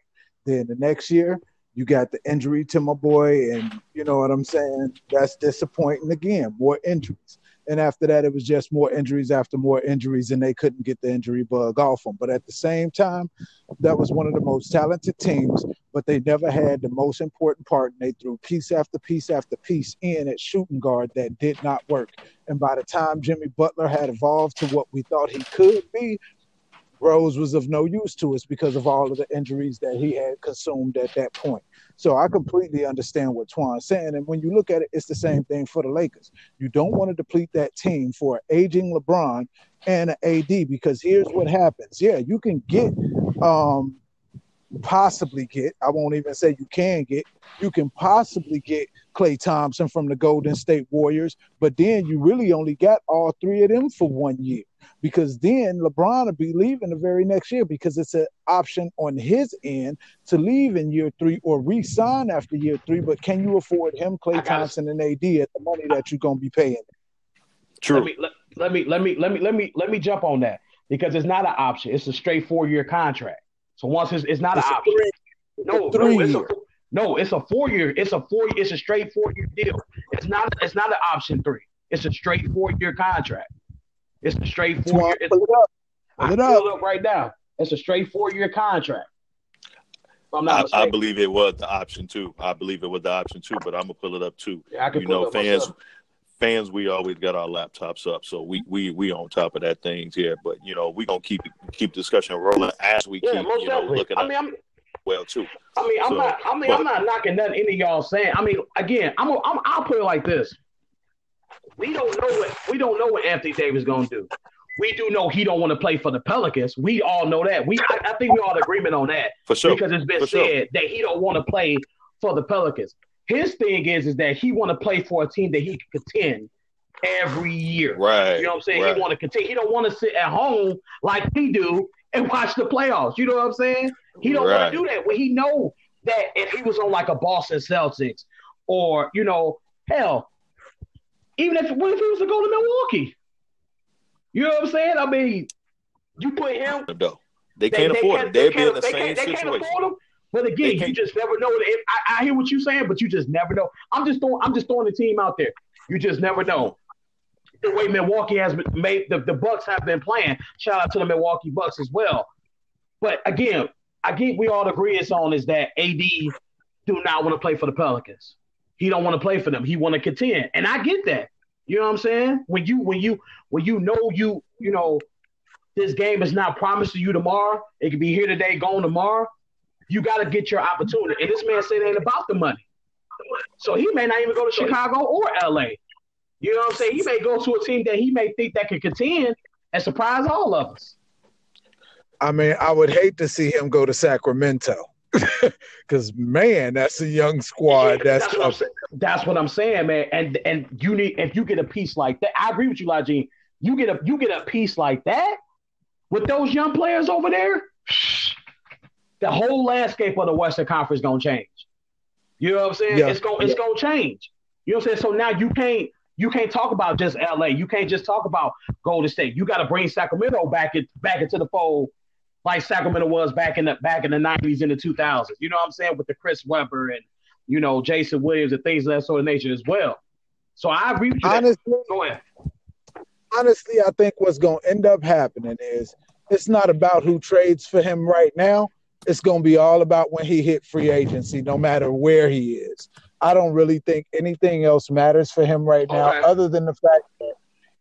Then the next year, you got the injury to my boy, and you know what I'm saying? That's disappointing again. More injuries. And after that, it was just more injuries after more injuries, and they couldn't get the injury bug off them. But at the same time, that was one of the most talented teams, but they never had the most important part. And they threw piece after piece after piece in at shooting guard that did not work. And by the time Jimmy Butler had evolved to what we thought he could be, Rose was of no use to us because of all of the injuries that he had consumed at that point. So I completely understand what Twan's saying. And when you look at it, it's the same thing for the Lakers. You don't want to deplete that team for an aging LeBron and an AD because here's what happens. Yeah, you can get um possibly get, I won't even say you can get, you can possibly get Klay Thompson from the Golden State Warriors, but then you really only got all three of them for one year because then LeBron will be leaving the very next year because it's an option on his end to leave in year three or re-sign after year three. But can you afford him, Klay Thompson, and AD at the money that you're gonna be paying? True. Let me let, let me let me let me let me let me jump on that because it's not an option. It's a straight four year contract. So once it's, it's not It's an option. three- no, three no, it's a, year. no, it's a four year. It's a four. It's a straight four year deal. It's not. It's not an option three. It's a straight four year contract. It's a straight four year. Twan, pull it up. I Pull it pull up. up right now. It's a straight four year contract. I'm I, not I mistaken. believe it was the option too. I believe it was the option too, but I'm gonna pull it up too. Yeah, I can You pull know, it up fans, myself. Fans, we always got our laptops up, so we we we on top of that things here. But you know, we gonna keep keep discussion rolling as we Yeah, keep you know definitely. looking I at mean, I'm. well too. I mean, I'm So, not. I mean, but- I'm not knocking nothing any of y'all saying. I mean, again, I'm. I'm I'll put it like this: We don't know what we don't know what Anthony Davis gonna do. We do know he don't want to play for the Pelicans. We all know that. We I, I think we all in agreement on that For sure. because it's been For sure. said that he don't want to play for the Pelicans. His thing is is that he want to play for a team that he can contend every year. Right. You know what I'm saying? Right. He want to continue. He don't want to sit at home like we do and watch the playoffs. You know what I'm saying? He don't Right. want to do that. When he know that if he was on like a Boston Celtics or you know, hell, even if what if he was to go to Milwaukee? You know what I'm saying? I mean, you put him. though. They can't afford it. they They'd be in the they same they situation. But again, you just never know. If, I, I hear what you're saying, but you just never know. I'm just throwing. I'm just throwing the team out there. You just never know. The way Milwaukee has been made, the, the Bucks have been playing. Shout out to the Milwaukee Bucks as well. But again, I think we all agree it's on is that AD do not want to play for the Pelicans. He don't want to play for them. He want to contend, and I get that. You know what I'm saying? When you when you when you know you you know this game is not promised to you tomorrow. It could be here today, gone tomorrow. You got to get your opportunity. And this man said it ain't about the money. So he may not even go to Chicago or LA. You know what I'm saying? He may go to a team that he may think that can contend and surprise all of us. I mean, I would hate to see him go to Sacramento. Because man, that's a young squad. That's that's what, I'm, saying. that's what I'm saying, man. And and you need if you get a piece like that, I agree with you, Lajin. You get a you get a piece like that with those young players over there. The whole landscape of the Western Conference gonna change. You know what I'm saying? Yeah. It's gonna it's yeah. gonna change. You know what I'm saying? So now you can't you can't talk about just LA. You can't just talk about Golden State. You got to bring Sacramento back it, back into the fold like Sacramento was back in the back in the nineties and the two thousands. You know what I'm saying with the Chris Webber and you know Jason Williams and things of that sort of nature as well. So I agree with you. Honestly, go ahead. Honestly, I think what's going to end up happening is it's not about who trades for him right now. It's going to be all about when he hit free agency, no matter where he is. I don't really think anything else matters for him right now, okay. other than the fact that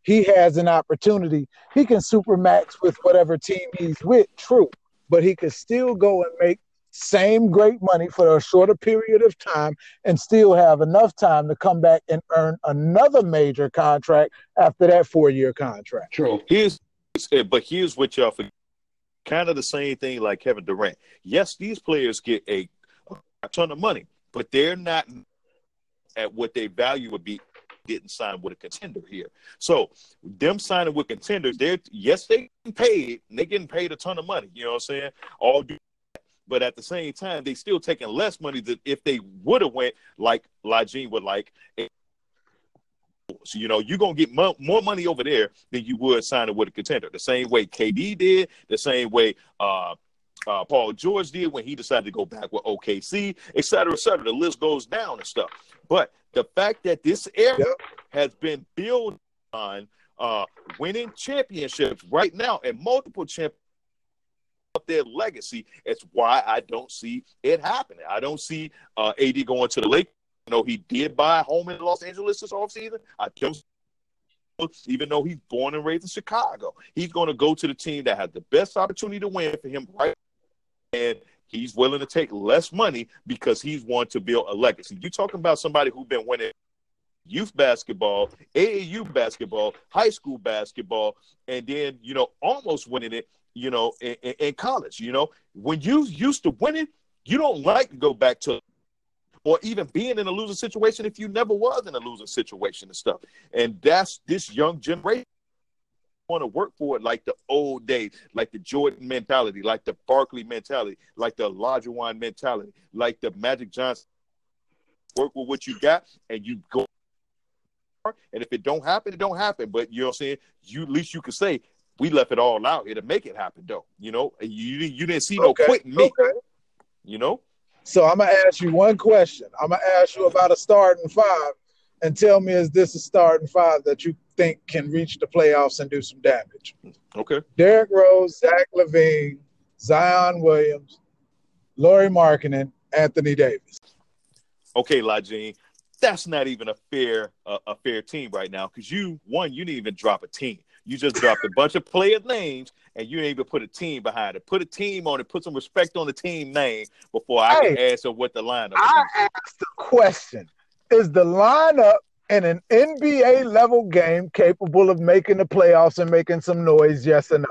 he has an opportunity. He can supermax with whatever team he's with, true, but he could still go and make same great money for a shorter period of time and still have enough time to come back and earn another major contract after that four-year contract. True. Here's but here's what y'all forget. Kind of the same thing like Kevin Durant. Yes, these players get a, a ton of money, but they're not at what their value would be didn't sign with a contender here. So them signing with contenders, they're yes, they getting paid, they getting paid a ton of money. You know what I'm saying? All but at the same time, they still taking less money than if they would have went like Lajine would like. You know, you're gonna get mo- more money over there than you would signing with a contender. The same way KD did, the same way uh, uh, Paul George did when he decided to go back with OKC, et cetera, et cetera. The list goes down and stuff. But the fact that this yep. has been built on uh, winning championships right now and multiple championships of their legacy. It's why I don't see it happening. I don't see uh, AD going to the Lakers. Know, he did buy a home in Los Angeles this offseason. I don't even though he's born and raised in Chicago. He's going to go to the team that has the best opportunity to win for him right and he's willing to take less money because he's wanting to build a legacy. You're talking about somebody who's been winning youth basketball, AAU basketball, high school basketball, and then you know almost winning it. You know, in, in college. You know, when you used to winning, you don't like to go back to or even being in a losing situation if you never was in a losing situation and stuff. And that's this young generation want to work for it like the old days, like the Jordan mentality, like the Barkley mentality, like the Olajuwon mentality, like the Magic Johnson. Work with what you got, and you go. And if it don't happen, it don't happen. But you know what I'm saying? You at least you could say we left it all out here to make it happen, though. You know, you you didn't see no okay. quitting me. Okay. You know. So I'm gonna ask you one question. I'm gonna ask you about a starting five, and tell me is this a starting five that you think can reach the playoffs and do some damage. Okay. Derrick Rose, Zach LaVine, Zion Williams, Lauri Markkanen, Anthony Davis. Okay, Lajine, that's not even a fair uh, a fair team right now because you one you didn't even drop a team. You just dropped a bunch of player names and you didn't even put a team behind it. Put a team on it. Put some respect on the team name before I hey, can answer what the lineup. I asked the question: Is the lineup in an NBA level game capable of making the playoffs and making some noise? Yes or no?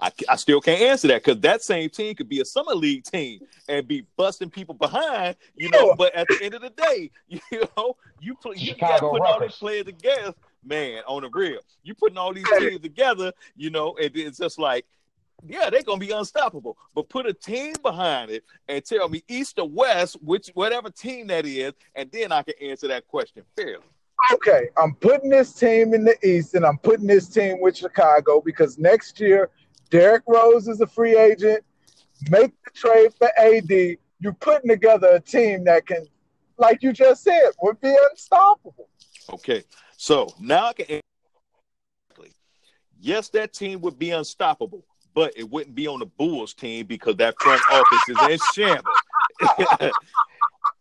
I, I still can't answer that because that same team could be a summer league team and be busting people behind, you know. But at the end of the day, you know, you put you got putting all these players together, man. On the real, you putting all these teams together, you know, and it's just like yeah, they're gonna be unstoppable. But put a team behind it and tell me east or west, which whatever team that is, and then I can answer that question fairly. Okay, I'm putting this team in the East, and I'm putting this team with Chicago because next year, Derrick Rose is a free agent. Make the trade for AD. You're putting together a team that can, like you just said, would be unstoppable. Okay, so now I can. Yes, that team would be unstoppable but it wouldn't be on the Bulls team because that front office is in shambles.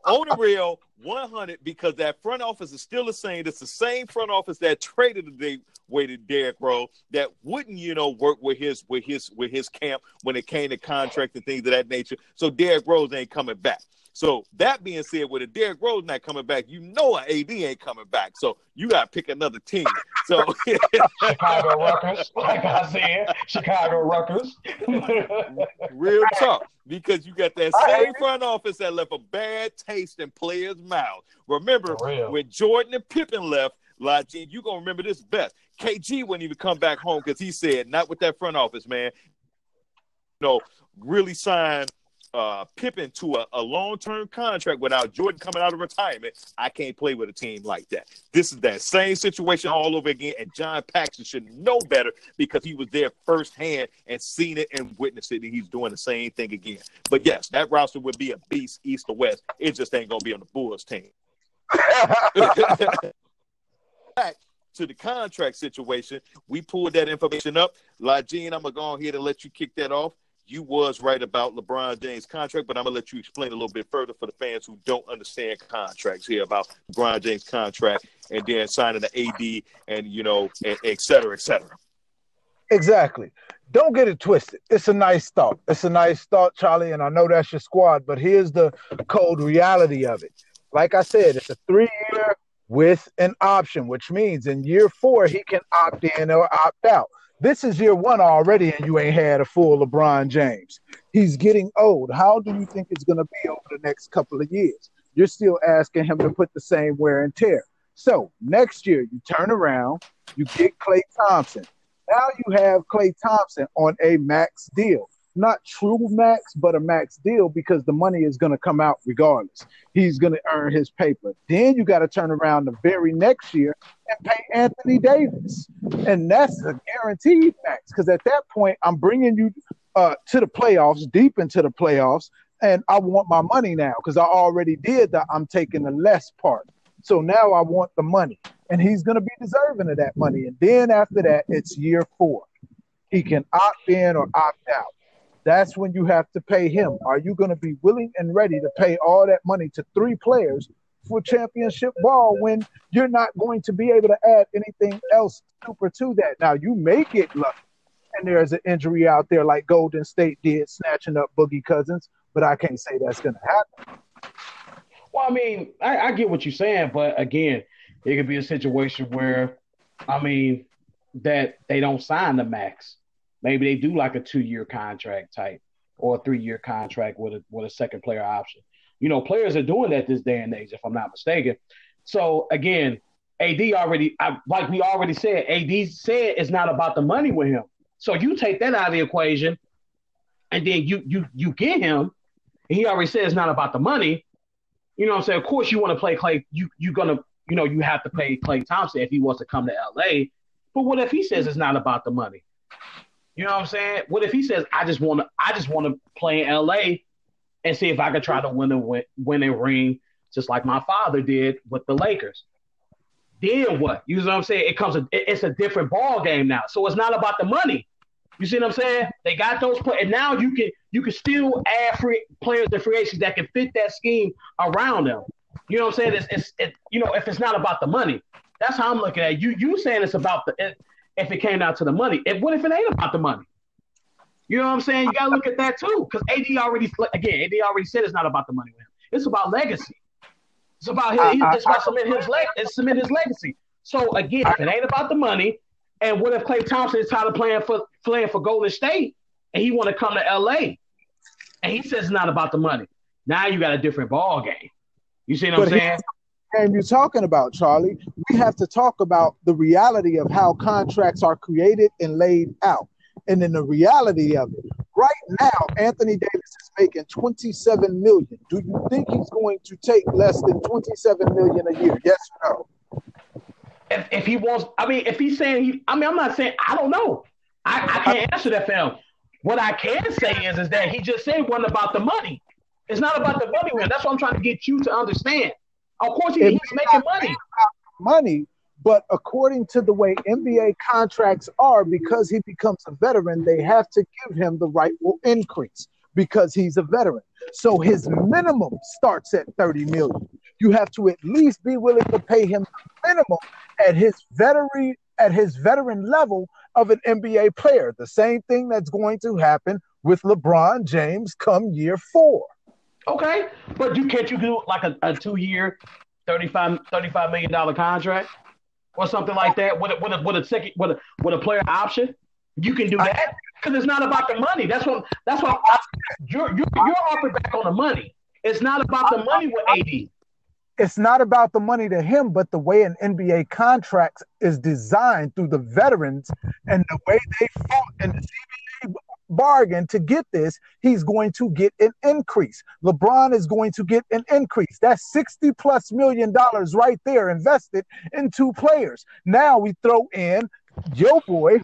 on the real, 100 because that front office is still the same. It's the same front office that traded the way to Derrick Rose that wouldn't, you know, work with his with his with his camp when it came to contract and things of that nature. So Derrick Rose ain't coming back. So that being said, with a Derrick Rose not coming back, you know an AD ain't coming back. So you got to pick another team. So Chicago Ruckers, like I said, Chicago Ruckers. Real talk, because you got that same front office that left a bad taste in players' mouths. Remember when Jordan and Pippen left, like you gonna remember this best. KG wouldn't even come back home because he said, "Not with that front office, man." You know, really signed uh, Pippen to a, a long term contract without Jordan coming out of retirement, I can't play with a team like that. This is that same situation all over again. And John Paxson should know better because he was there firsthand and seen it and witnessed it. And he's doing the same thing again. But yes, that roster would be a beast east or west. It just ain't going to be on the Bulls team. Back to the contract situation, we pulled that information up. Lajine, I'm going to go ahead and let you kick that off you was right about LeBron James' contract, but I'm gonna let you explain a little bit further for the fans who don't understand contracts here about LeBron James' contract and then signing the AD and you know, et cetera, et cetera. Exactly. Don't get it twisted. It's a nice thought. It's a nice thought, Charlie, and I know that's your squad, but here's the cold reality of it. Like I said, it's a three year with an option, which means in year four he can opt in or opt out. This is year one already, and you ain't had a full LeBron James. He's getting old. How do you think it's going to be over the next couple of years? You're still asking him to put the same wear and tear. So next year, you turn around, you get Klay Thompson. Now you have Klay Thompson on a max deal not true max, but a max deal because the money is going to come out regardless. He's going to earn his paper. Then you got to turn around the very next year and pay Anthony Davis. And that's a guaranteed max because at that point, I'm bringing you uh, to the playoffs, deep into the playoffs, and I want my money now because I already did that. I'm taking the less part. So now I want the money, and he's going to be deserving of that money. And then after that, it's year four. He can opt in or opt out that's when you have to pay him. Are you going to be willing and ready to pay all that money to three players for championship ball when you're not going to be able to add anything else super to that? Now, you may get lucky and there's an injury out there like Golden State did, snatching up Boogie Cousins, but I can't say that's going to happen. Well, I mean, I, I get what you're saying, but again, it could be a situation where, I mean, that they don't sign the max. Maybe they do like a two year contract type or a three year contract with a with a second player option. You know, players are doing that this day and age, if I'm not mistaken. So again, AD already, I, like we already said, AD said it's not about the money with him. So you take that out of the equation, and then you you you get him, and he already said it's not about the money. You know what I'm saying? Of course, you want to play Klay. You you're gonna you know you have to pay Klay Thompson if he wants to come to LA. But what if he says it's not about the money? You know what I'm saying? What if he says, "I just want to, I just want to play in LA and see if I can try to win a win, win a ring, just like my father did with the Lakers." Then what? You know what I'm saying? It comes, a, it's a different ball game now. So it's not about the money. You see what I'm saying? They got those players, and now you can you can still add free players to free agents that can fit that scheme around them. You know what I'm saying? It's, it's it, you know if it's not about the money, that's how I'm looking at it. you. You saying it's about the it, if it came down to the money. If, what if it ain't about the money? You know what I'm saying? You gotta look at that too, because AD already again, AD already said it's not about the money with him. It's about legacy. It's about his, he just about cement his leg, cement his legacy. So again, if it ain't about the money, and what if Klay Thompson is tired of playing for playing for Golden State and he want to come to LA, and he says it's not about the money. Now you got a different ball game. You see what I'm saying? Game you're talking about, Charlie. We have to talk about the reality of how contracts are created and laid out. And then the reality of it. Right now, Anthony Davis is making 27 million. Do you think he's going to take less than 27 million a year? Yes or no? If, if he wants, I mean, if he's saying he, I mean, I'm not saying I don't know. I, I can't answer that for him. What I can say is, is that he just said one about the money. It's not about the money, man. That's what I'm trying to get you to understand. Of course, he, he's making money. Money, but according to the way NBA contracts are, because he becomes a veteran, they have to give him the rightful increase because he's a veteran. So his minimum starts at 30 million. you have to at least be willing to pay him minimum at his veteran at his veteran level of an NBA player. The same thing that's going to happen with LeBron James come year four. Okay, but you can't you do like a, a two year, 35, 35 million dollar contract or something like that with a, with a, with a second with a with a player option? You can do that because it's not about the money. That's what that's what I, you're you're you're harping back on the money. It's not about the money with AD. It's not about the money to him, but the way an NBA contract is designed through the veterans and the way they fought in the CBA bargain to get this, he's going to get an increase. LeBron is going to get an increase. That's 60 plus million dollars right there invested in two players. Now we throw in your boy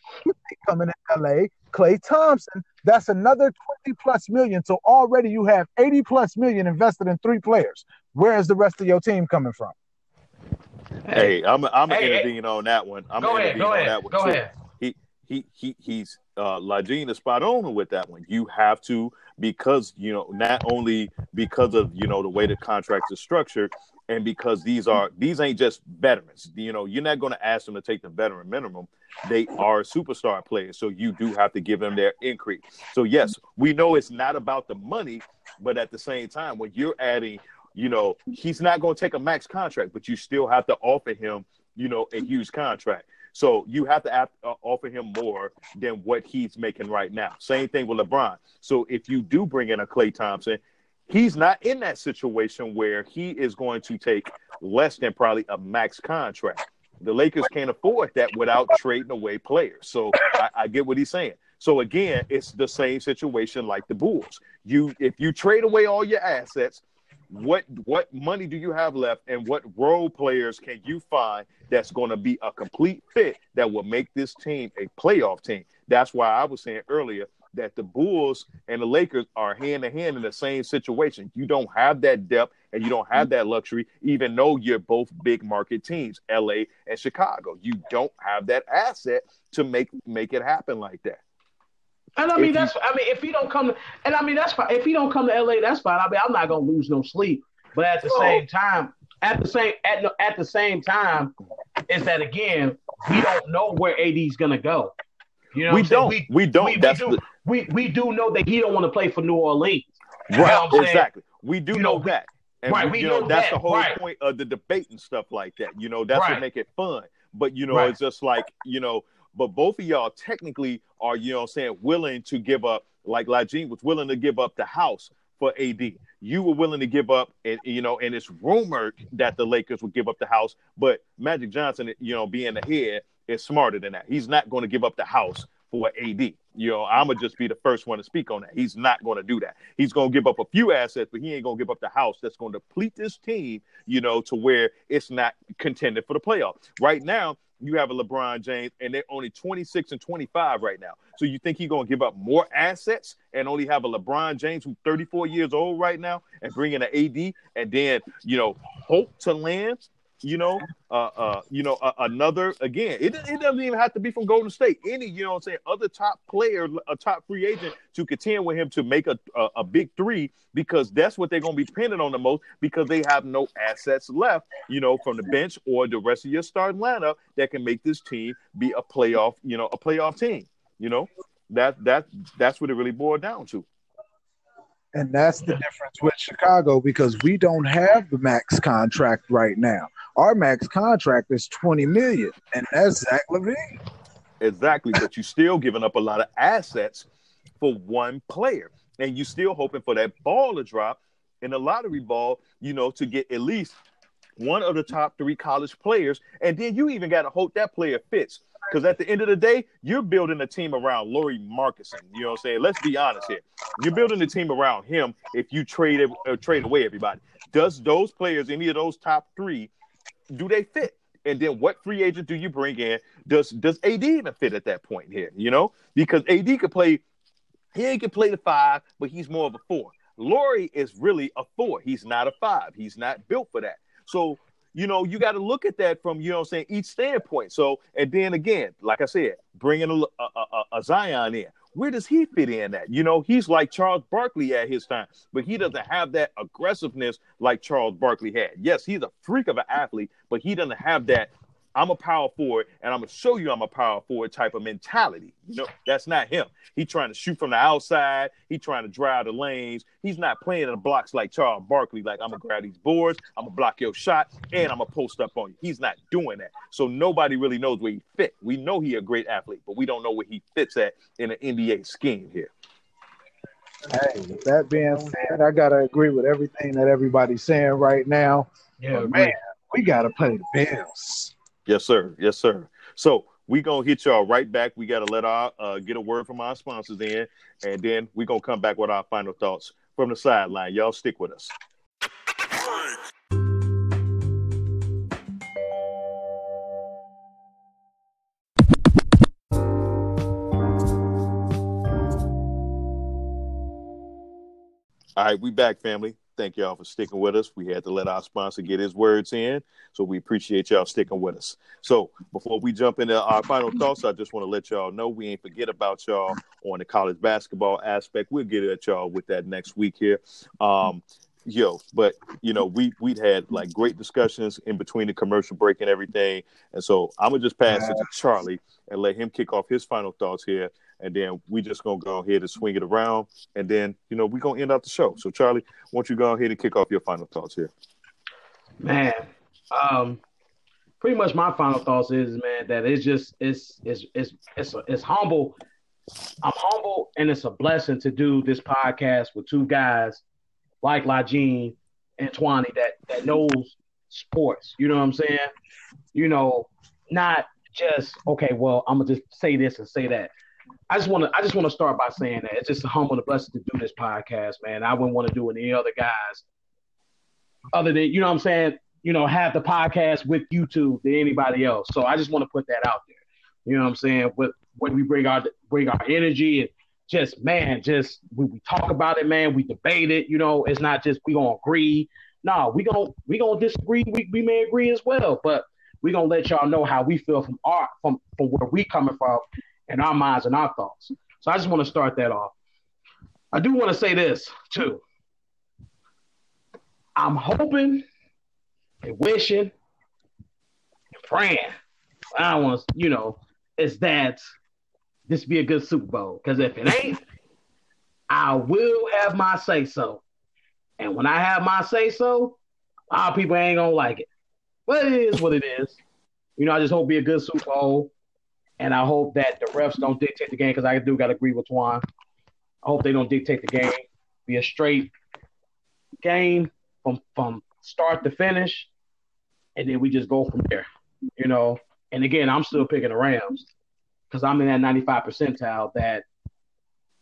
coming to LA, Klay Thompson. That's another 20 plus million. So already you have 80 plus million invested in three players. Where is the rest of your team coming from? Hey, I'm I'm hey, intervening hey. on that one. I'm go ahead, go ahead, go too. ahead. He he he he's uh Lajine is spot on with that one. You have to because you know not only because of you know the way the contracts are structured, and because these are these ain't just veterans. You know, you're not going to ask them to take the veteran minimum. They are superstar players, so you do have to give them their increase. So yes, we know it's not about the money, but at the same time, when you're adding, you know, he's not going to take a max contract, but you still have to offer him, you know, a huge contract. So you have to uh, offer him more than what he's making right now. Same thing with LeBron. So if you do bring in a Klay Thompson, he's not in that situation where he is going to take less than probably a max contract. The Lakers can't afford that without trading away players. So I, I get what he's saying. So again, it's the same situation like the Bulls. You if you trade away all your assets, what what money do you have left and what role players can you find that's going to be a complete fit that will make this team a playoff team that's why i was saying earlier that the Bulls and the Lakers are hand to hand in the same situation. You don't have that depth and you don't have that luxury, even though you're both big market teams, LA and Chicago. You don't have that asset to make make it happen like that. And I mean if that's you, I mean if he don't come to, and I mean that's fine. If he don't come to LA, that's fine. I mean I'm not gonna lose no sleep. But at the oh. same time, at the same at, at the same time, is that again, we don't know where AD's gonna go. You know we don't. We, we, don't. We, we do. The... We we do know that he don't want to play for New Orleans. Right. You know exactly. We do you know, know that. And right, we, you know, know that's that. the whole right. point of the debate and stuff like that. You know, that's right. what make it fun. But you know, right. it's just like, you know, but both of y'all technically are, you know I'm saying, willing to give up, like Lajine was willing to give up the house for AD. You were willing to give up, and you know, and it's rumored that the Lakers would give up the house, but Magic Johnson, you know, being the head, is smarter than that. He's not going to give up the house for AD. You know, I'm gonna just be the first one to speak on that. He's not going to do that. He's going to give up a few assets, but he ain't going to give up the house that's going to deplete this team. You know, to where it's not contended for the playoff. Right now, you have a LeBron James, and they're only 26 and 25 right now. So you think he's going to give up more assets and only have a LeBron James who's 34 years old right now and bring in an AD and then, you know, hope to land you know, uh, uh, you know, uh, another again. It, it doesn't even have to be from Golden State. Any, you know, what I'm saying, other top player, a top free agent to contend with him to make a, a, a big three because that's what they're going to be dependent on the most because they have no assets left, you know, from the bench or the rest of your starting lineup that can make this team be a playoff, you know, a playoff team. You know, that that that's what it really boiled down to. And that's the difference with Chicago because we don't have the max contract right now. Our max contract is 20 million, and that's Zach LaVine. Exactly, but you're still giving up a lot of assets for one player. And you're still hoping for that ball to drop in the lottery ball, you know, to get at least one of the top three college players. And then you even got to hope that player fits. Because at the end of the day, you're building a team around Lauri Markkanen. You know what I'm saying? Let's be honest here. You're building a team around him if you trade uh, trade away everybody. Does those players, any of those top three, do they fit? And then what free agent do you bring in? Does does AD even fit at that point here? You know, because AD could play, he can play the five, but he's more of a four. Lauri is really a four. He's not a five. He's not built for that. So you know, you got to look at that from, you know I'm saying, each standpoint. So, and then again, like I said, bringing a, a, a, a Zion in. where does he fit in that? You know, he's like Charles Barkley at his time, but he doesn't have that aggressiveness like Charles Barkley had. Yes, he's a freak of an athlete, but he doesn't have that I'm a power forward and I'm gonna show you I'm a power forward type of mentality. You know, that's not him. He trying to shoot from the outside. He trying to drive the lanes. He's not playing in the blocks like Charles Barkley. Like I'm gonna grab these boards, I'm gonna block your shot, and I'm gonna post up on you. He's not doing that. So nobody really knows where he fit. We know he a great athlete, but we don't know where he fits at in an NBA scheme here. Hey, with that being said, I gotta agree with everything that everybody's saying right now. Yeah, But man, we gotta play the Bills. Yes, sir. Yes, sir. So we gonna hit y'all right back. We gotta let our uh, get a word from our sponsors in, and then we gonna come back with our final thoughts from the sideline. Y'all stick with us. All right, we back, family. Thank y'all for sticking with us. We had to let our sponsor get his words in, so we appreciate y'all sticking with us. So before we jump into our final thoughts, I just want to let y'all know we ain't forget about y'all on the college basketball aspect. We'll get at y'all with that next week here. Um, yo, but you know, we we'd had like great discussions in between the commercial break and everything. And so I'm gonna just pass it to Charlie and let him kick off his final thoughts here. And then we just gonna go ahead and swing it around, and then you know we gonna end out the show. So Charlie, why don't you go ahead and kick off your final thoughts here? man. Um, pretty much my final thoughts is, man, that it's just it's it's it's it's it's humble. I'm humble, and it's a blessing to do this podcast with two guys like Lajine and Twani that that knows sports. You know what I'm saying? You know, not just okay. Well, I'm gonna just say this and say that. I just want to. I just want to start by saying that it's just a humble and a blessing to do this podcast, man. I wouldn't want to do it with any other guys, other than you know what I'm saying. You know, have the podcast with YouTube than anybody else. So I just want to put that out there. You know what I'm saying? But when we bring our bring our energy and just man, just we, we talk about it, man. We debate it. You know, it's not just we gonna agree. No, we gonna we gonna disagree. We, we may agree as well, but we gonna let y'all know how we feel from our from from where we coming from and our minds and our thoughts. So I just want to start that off. I do want to say this too. I'm hoping and wishing and praying. I want to, you know, is that this be a good Super Bowl. Because if it ain't, I will have my say so. And when I have my say so, our people ain't gonna like it. But it is what it is. You know, I just hope be a good Super Bowl. And I hope that the refs don't dictate the game because I do got to agree with Twan. I hope they don't dictate the game. Be a straight game from from start to finish, and then we just go from there. You know. And again, I'm still picking the Rams because I'm in that 95 percentile that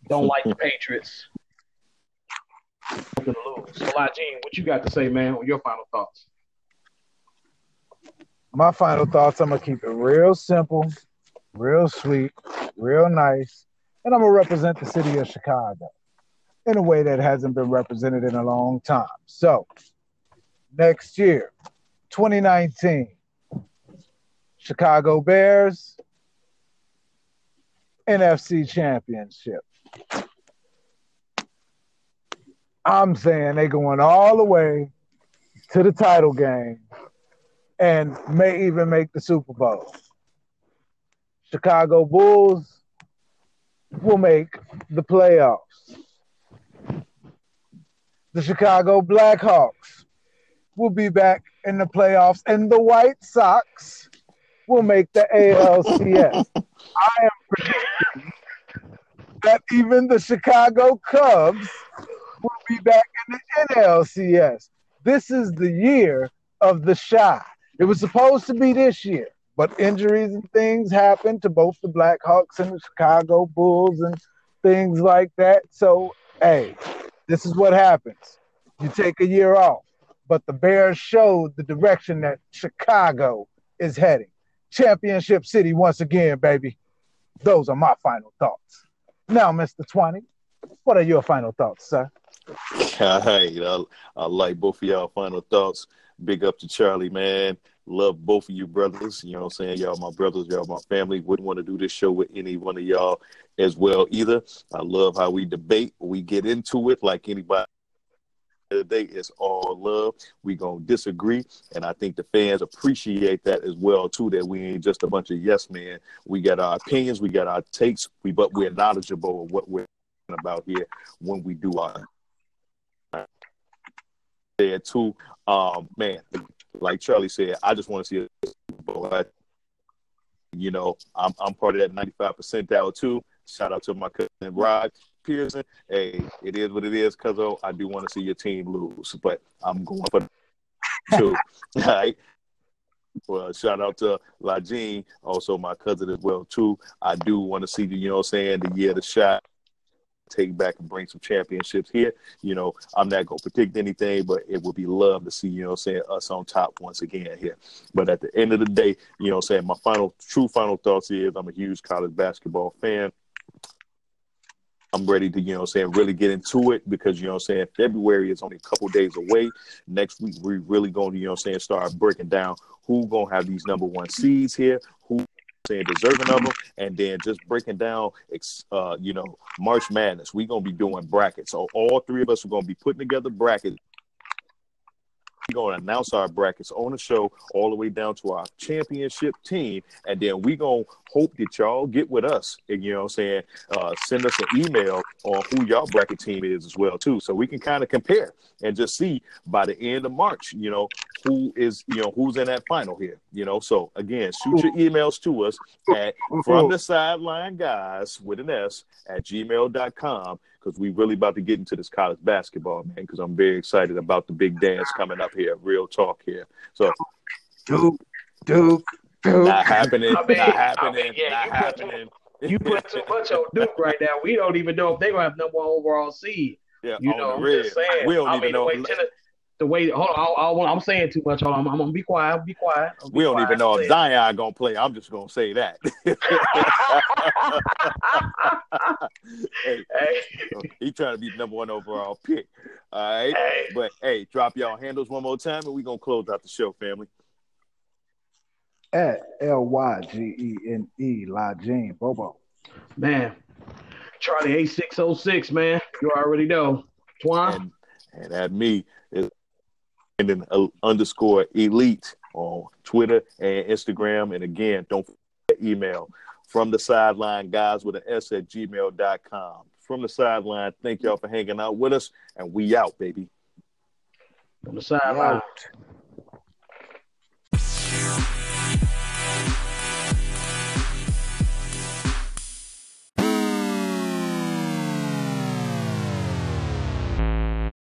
don't like the Patriots. To lose. So, Lajine, what you got to say, man? What your final thoughts? My final thoughts, I'm gonna keep it real simple, real sweet, real nice, and I'm gonna represent the city of Chicago in a way that hasn't been represented in a long time. So next year, 2019, Chicago Bears NFC Championship. I'm saying they're going all the way to the title game and may even make the Super Bowl. Chicago Bulls will make the playoffs. The Chicago Blackhawks will be back in the playoffs, and the White Sox will make the ALCS. I am predicting that even the Chicago Cubs will be back in the NLCS. This is the year of the Chi. It was supposed to be this year, but injuries and things happened to both the Blackhawks and the Chicago Bulls and things like that. So, hey, this is what happens. You take a year off, but the Bears showed the direction that Chicago is heading. Championship City once again, baby. Those are my final thoughts. Now, Mr. Twenty, what are your final thoughts, sir? Hey, I, I like both of y'all final thoughts. Big up to Charlie, man. Love both of you brothers. You know what I'm saying? Y'all my brothers, y'all my family. Wouldn't want to do this show with any one of y'all as well either. I love how we debate. We get into it like anybody today is all love. We gonna disagree, and I think the fans appreciate that as well too. That we ain't just a bunch of yes men. We got our opinions, we got our takes, we but we're knowledgeable of what we're about here when we do our there too. Um, man, like Charlie said, I just want to see a Bowl. you know, I'm I'm part of that 95 percentile too. Shout out to my cousin Rod Pearson. Hey, it is what it is, cuz I do want to see your team lose, but I'm going for two. All right. Well, shout out to Lajine, also my cousin as well too. I do want to see the, you know, what I'm saying the year the shot take back and bring some championships here. You know, I'm not gonna predict anything, but it would be love to see, you know, saying us on top once again here. But at the end of the day, you know, saying my final true final thoughts is I'm a huge college basketball fan. I'm ready to, you know, saying really get into it because you know, I'm saying February is only a couple days away. Next week we really going to, you know, saying start breaking down who gonna have these number one seeds here, who saying deserving of them, and then just breaking down, uh, you know, March Madness. We're gonna be doing brackets. So all three of us are gonna be putting together brackets we're to announce our brackets on the show all the way down to our championship team. And then we're to hope that y'all get with us. And, you know what I'm saying? Uh, send us an email on who y'all bracket team is as well, too. So we can kind of compare and just see by the end of March, you know, who is, you know, who's in that final here, you know. So again, shoot your mm-hmm. emails to us at mm-hmm. from the sideline guys with an S at gmail.com because we really about to get into this college basketball, man. Because I'm very excited about the big dance coming up here. Real talk here. So, Duke, Duke, Duke. Not happening. I mean, not happening. I mean, yeah, not you happening. Put too, you put too much on Duke right now. We don't even know if they're gonna have number one overall seed. Yeah, you know, I'm just saying. We don't I even mean, know. The way, Tennessee, the way hold on, I, am saying too much. Hold on, I'm, I'm, gonna be quiet. Be quiet. Be we don't quiet. even know if Zion gonna play. I'm just gonna say that. hey, hey. he trying to be number one overall pick. All right, Hey. but hey, drop y'all handles one more time, and we gonna close out the show, family. At L Y G E N E Lajine Bobo. Man, Charlie eight six oh six. Man, you already know. Twan. and and at me Brandon uh, underscore elite on Twitter and Instagram. And again, don't email from the sideline guys with an S at gmail.com. From the sideline, thank y'all for hanging out with us, and we out, baby. From the sideline.